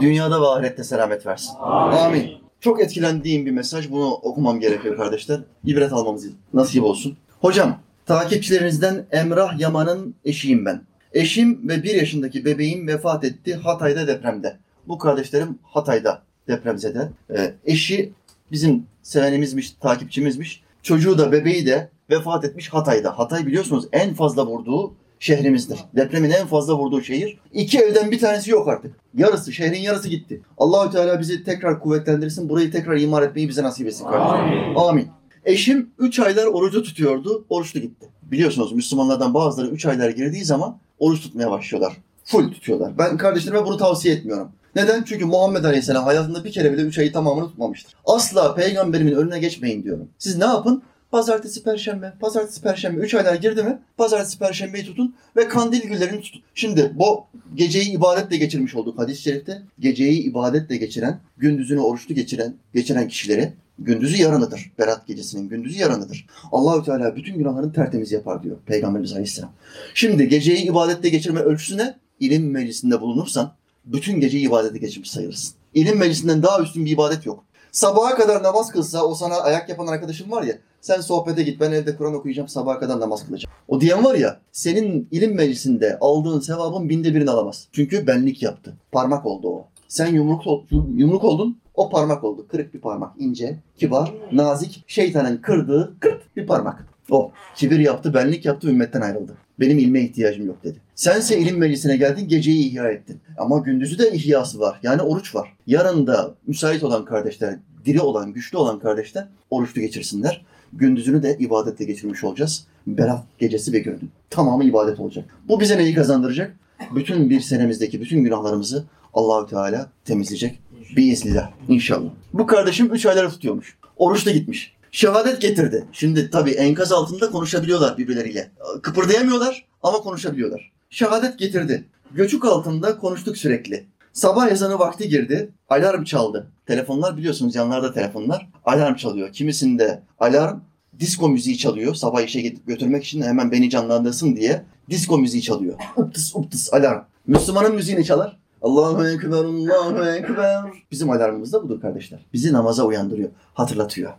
Dünyada ve ahirette selamet versin. Amin. Çok etkilendiğim bir mesaj. Bunu okumam gerekiyor kardeşler. İbret almamız nasip olsun. Hocam, takipçilerinizden Emrah Yaman'ın eşiyim ben. Eşim ve bir yaşındaki bebeğim vefat etti Hatay'da depremde. Bu kardeşlerim Hatay'da depremzede. Ee, eşi bizim sevenimizmiş, takipçimizmiş. Çocuğu da bebeği de vefat etmiş Hatay'da. Hatay biliyorsunuz en fazla vurduğu şehrimizdir. Depremin en fazla vurduğu şehir. İki evden bir tanesi yok artık. Yarısı, şehrin yarısı gitti. Allahü Teala bizi tekrar kuvvetlendirsin. Burayı tekrar imar etmeyi bize nasip etsin kardeşim. Amin. Eşim 3 aylar orucu tutuyordu. Oruçlu gitti. Biliyorsunuz Müslümanlardan bazıları 3 aylar girdiği zaman oruç tutmaya başlıyorlar. Full tutuyorlar. Ben kardeşlerime bunu tavsiye etmiyorum. Neden? Çünkü Muhammed Aleyhisselam hayatında bir kere bile 3 ayı tamamını tutmamıştır. Asla peygamberimin önüne geçmeyin diyorum. Siz ne yapın? Pazartesi, perşembe, pazartesi, perşembe 3 aylar girdi mi? Pazartesi, perşembeyi tutun ve kandil güllerini tutun. Şimdi bu geceyi ibadetle geçirmiş olduk hadis-i şerifte. Geceyi ibadetle geçiren, gündüzünü oruçlu geçiren, geçiren kişileri gündüzü yarınıdır. Berat gecesinin gündüzü yarınıdır. Allahü Teala bütün günahlarını tertemiz yapar diyor Peygamberimiz Aleyhisselam. Şimdi geceyi ibadetle geçirme ölçüsü ne? İlim meclisinde bulunursan bütün geceyi ibadete geçirmiş sayılırsın. İlim meclisinden daha üstün bir ibadet yok. Sabaha kadar namaz kılsa o sana ayak yapan arkadaşın var ya Sen sohbete git ben evde Kur'an okuyacağım sabaha kadar namaz kılacağım. O diyen var ya senin ilim meclisinde aldığın sevabın binde birini alamaz. Çünkü benlik yaptı. Parmak oldu o. Sen yumruk, ol- yumruk oldun o parmak oldu. Kırık bir parmak. ince, kibar, nazik. Şeytanın kırdığı kırk bir parmak. O kibir yaptı, benlik yaptı, ümmetten ayrıldı. Benim ilme ihtiyacım yok dedi. Sense ilim meclisine geldin, geceyi ihya ettin. Ama gündüzü de ihyası var. Yani oruç var. Yarın da müsait olan kardeşler, diri olan, güçlü olan kardeşler oruçlu geçirsinler. Gündüzünü de ibadetle geçirmiş olacağız. Berat gecesi ve gündüz. Tamamı ibadet olacak. Bu bize neyi kazandıracak? Bütün bir senemizdeki bütün günahlarımızı Allahü Teala temizleyecek. Biiznillah. İnşallah. Bu kardeşim 3 ayları tutuyormuş. Oruçta gitmiş. Şehadet getirdi. Şimdi tabii enkaz altında konuşabiliyorlar birbirleriyle. Kıpırdayamıyorlar ama konuşabiliyorlar. Şehadet getirdi. Göçük altında konuştuk sürekli. Sabah ezanı vakti girdi. Alarm çaldı. Telefonlar biliyorsunuz yanlarda telefonlar. Alarm çalıyor. Kimisinde alarm disco müziği çalıyor. Sabah işe gidip götürmek için hemen beni canlandırsın diye. Disco müziği çalıyor. Uptıs uptıs alarm. Müslümanın müziğini çalar. Allahu Ekber, Allahu Ekber. Bizim alarmımız da budur kardeşler. Bizi namaza uyandırıyor, hatırlatıyor.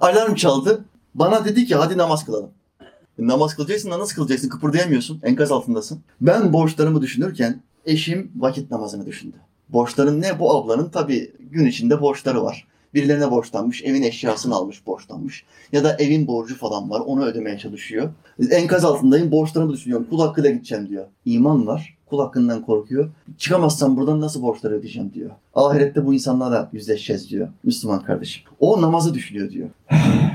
Alarm çaldı. Bana dedi ki hadi namaz kılalım. Namaz kılacaksın da nasıl kılacaksın? Kıpırdayamıyorsun. Enkaz altındasın. Ben borçlarımı düşünürken eşim vakit namazını düşündü. Borçların ne? Bu ablanın tabii gün içinde borçları var. Birilerine borçlanmış, evin eşyasını almış, borçlanmış. Ya da evin borcu falan var, onu ödemeye çalışıyor. Enkaz altındayım, borçlarımı düşünüyorum. Kul hakkıyla gideceğim diyor. İman var, kul hakkından korkuyor. Çıkamazsam buradan nasıl borçları ödeyeceğim diyor. Ahirette bu insanlarla yüzleşeceğiz diyor Müslüman kardeşim. O namazı düşünüyor diyor. (sighs)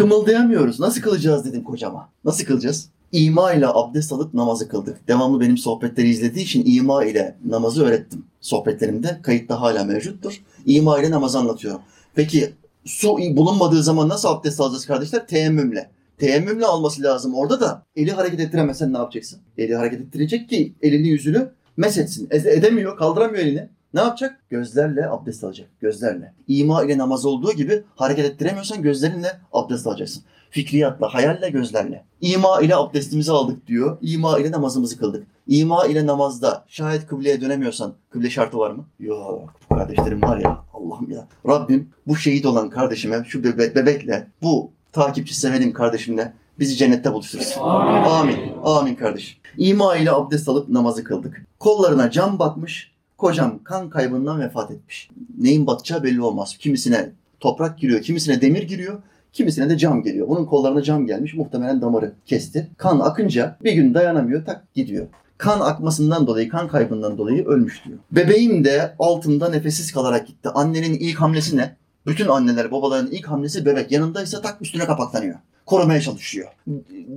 Kımıldayamıyoruz. Nasıl kılacağız dedim kocama. Nasıl kılacağız? İma ile abdest alıp namazı kıldık. Devamlı benim sohbetleri izlediği için ima ile namazı öğrettim. Sohbetlerimde kayıtta hala mevcuttur. İma ile namazı anlatıyorum. Peki su bulunmadığı zaman nasıl abdest alacağız kardeşler? Teyemmümle. Teyemmümle alması lazım. Orada da eli hareket ettiremezsen ne yapacaksın? Eli hareket ettirecek ki elini yüzünü mesetsin. Ede- edemiyor, kaldıramıyor elini. Ne yapacak? Gözlerle abdest alacak. Gözlerle. İma ile namaz olduğu gibi hareket ettiremiyorsan gözlerinle abdest alacaksın. Fikriyatla, hayalle, gözlerle. İma ile abdestimizi aldık diyor. İma ile namazımızı kıldık. İma ile namazda şayet kıbleye dönemiyorsan kıble şartı var mı? Yok. Bu kardeşlerim var ya Allah'ım ya. Rabbim bu şehit olan kardeşime şu bebe- bebekle bu takipçi sevelim kardeşimle bizi cennette buluştursun. Amin. Amin kardeşim. İma ile abdest alıp namazı kıldık. Kollarına cam batmış. Kocam kan kaybından vefat etmiş. Neyin batacağı belli olmaz. Kimisine toprak giriyor, kimisine demir giriyor, kimisine de cam geliyor. Bunun kollarına cam gelmiş, muhtemelen damarı kesti. Kan akınca bir gün dayanamıyor, tak gidiyor. Kan akmasından dolayı, kan kaybından dolayı ölmüş diyor. Bebeğim de altında nefessiz kalarak gitti. Annenin ilk hamlesi ne? Bütün anneler, babaların ilk hamlesi bebek. Yanındaysa tak üstüne kapaklanıyor. Korumaya çalışıyor.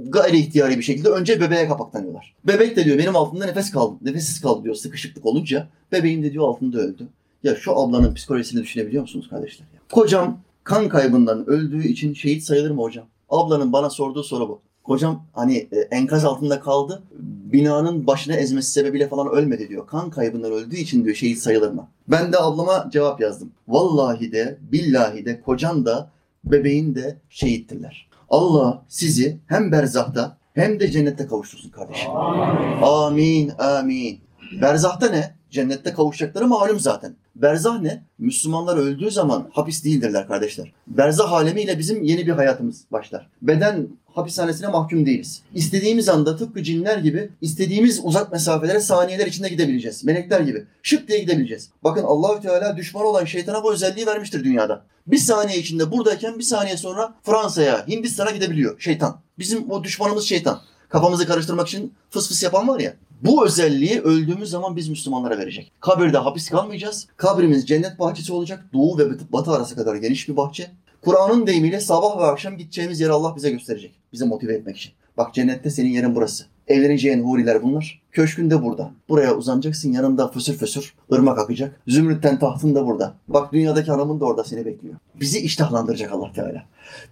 Gayri ihtiyari bir şekilde önce bebeğe kapaklanıyorlar. Bebek de diyor benim altımda nefes kaldı. Nefessiz kaldı diyor sıkışıklık olunca. Bebeğim de diyor altında öldü. Ya şu ablanın psikolojisini düşünebiliyor musunuz kardeşler? Ya? Kocam kan kaybından öldüğü için şehit sayılır mı hocam? Ablanın bana sorduğu soru bu. Kocam hani e, enkaz altında kaldı. Binanın başına ezmesi sebebiyle falan ölmedi diyor. Kan kaybından öldüğü için diyor şehit sayılır mı? Ben de ablama cevap yazdım. Vallahi de billahi de kocan da bebeğin de şehittirler. Allah sizi hem berzahta hem de cennette kavuştursun kardeşim. Amin, amin. Berzahta ne? Cennette kavuşacakları malum zaten. Berzah ne? Müslümanlar öldüğü zaman hapis değildirler kardeşler. Berzah alemiyle bizim yeni bir hayatımız başlar. Beden hapishanesine mahkum değiliz. İstediğimiz anda tıpkı cinler gibi istediğimiz uzak mesafelere saniyeler içinde gidebileceğiz. Melekler gibi. Şıp diye gidebileceğiz. Bakın Allahü Teala düşman olan şeytana bu özelliği vermiştir dünyada. Bir saniye içinde buradayken bir saniye sonra Fransa'ya, Hindistan'a gidebiliyor şeytan. Bizim o düşmanımız şeytan. Kafamızı karıştırmak için fıs fıs yapan var ya. Bu özelliği öldüğümüz zaman biz Müslümanlara verecek. Kabirde hapis kalmayacağız. Kabrimiz cennet bahçesi olacak. Doğu ve batı- arası kadar geniş bir bahçe. Kur'an'ın deyimiyle sabah ve akşam gideceğimiz yeri Allah bize gösterecek. Bizi motive etmek için. Bak cennette senin yerin burası. Evleneceğin huriler bunlar. Köşkün de burada. Buraya uzanacaksın yanında fısır fısır ırmak akacak. Zümrütten tahtın da burada. Bak dünyadaki hanımın da orada seni bekliyor. Bizi iştahlandıracak Allah Teala.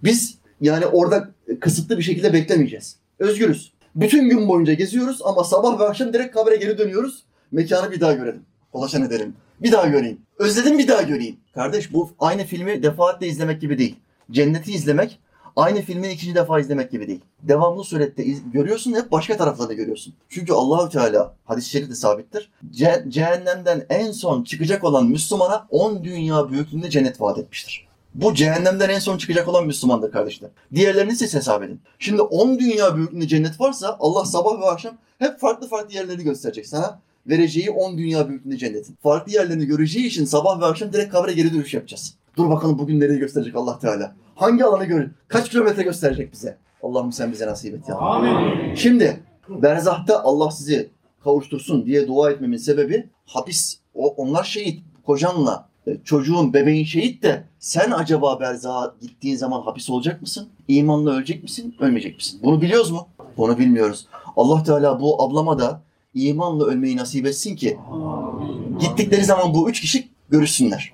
Biz yani orada kısıtlı bir şekilde beklemeyeceğiz. Özgürüz. Bütün gün boyunca geziyoruz ama sabah ve akşam direkt kabre geri dönüyoruz. Mekanı bir daha görelim. Dolaşan edelim. Bir daha göreyim. Özledim bir daha göreyim. Kardeş bu aynı filmi defaatle izlemek gibi değil. Cenneti izlemek aynı filmi ikinci defa izlemek gibi değil. Devamlı surette iz- görüyorsun hep başka taraflarını görüyorsun. Çünkü Allahü Teala hadis-i şerifte sabittir. Ce- cehennemden en son çıkacak olan Müslümana 10 dünya büyüklüğünde cennet vaat etmiştir. Bu cehennemden en son çıkacak olan Müslümandır kardeşler. Diğerlerini siz hesap edin. Şimdi 10 dünya büyüklüğünde cennet varsa Allah sabah ve akşam hep farklı farklı yerlerini gösterecek sana. Vereceği 10 dünya büyüklüğünde cennetin. Farklı yerlerini göreceği için sabah ve akşam direkt kabre geri dönüş yapacağız. Dur bakalım bugün nereyi gösterecek Allah Teala. Hangi alanı görür? Kaç kilometre gösterecek bize? Allah'ım sen bize nasip et ya. Amin. Şimdi berzahta Allah sizi kavuştursun diye dua etmemin sebebi hapis. O, onlar şehit. Kocanla çocuğun, bebeğin şehit de sen acaba berzaha gittiğin zaman hapis olacak mısın? İmanla ölecek misin, ölmeyecek misin? Bunu biliyoruz mu? Bunu bilmiyoruz. Allah Teala bu ablama da imanla ölmeyi nasip etsin ki gittikleri zaman bu üç kişi görüşsünler.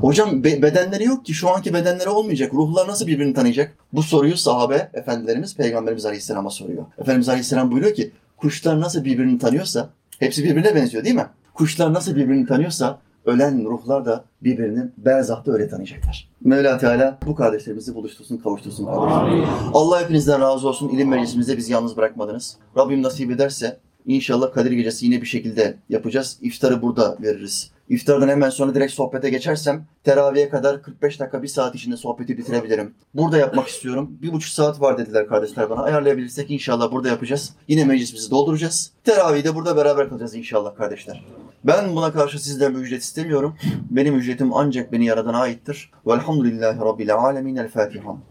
Hocam be- bedenleri yok ki şu anki bedenleri olmayacak. Ruhlar nasıl birbirini tanıyacak? Bu soruyu sahabe efendilerimiz Peygamberimiz Aleyhisselam'a soruyor. Efendimiz Aleyhisselam buyuruyor ki kuşlar nasıl birbirini tanıyorsa hepsi birbirine benziyor değil mi? Kuşlar nasıl birbirini tanıyorsa ölen ruhlar da birbirini berzahta öyle tanıyacaklar. Mevla Teala bu kardeşlerimizi buluştursun, kavuştursun kardeşler. Allah hepinizden razı olsun. İlim meclisimizde bizi yalnız bırakmadınız. Rabbim nasip ederse inşallah Kadir Gecesi yine bir şekilde yapacağız. İftarı burada veririz. İftardan hemen sonra direkt sohbete geçersem teraviye kadar 45 dakika, bir saat içinde sohbeti bitirebilirim. Burada yapmak istiyorum. Bir buçuk saat var dediler kardeşler bana. Ayarlayabilirsek inşallah burada yapacağız. Yine meclisimizi dolduracağız. Teravihi de burada beraber kılacağız inşallah kardeşler. Ben buna karşı sizden bir ücret istemiyorum. Benim ücretim ancak beni yaradana aittir. Velhamdülillahi Rabbil alemin. El Fatiha.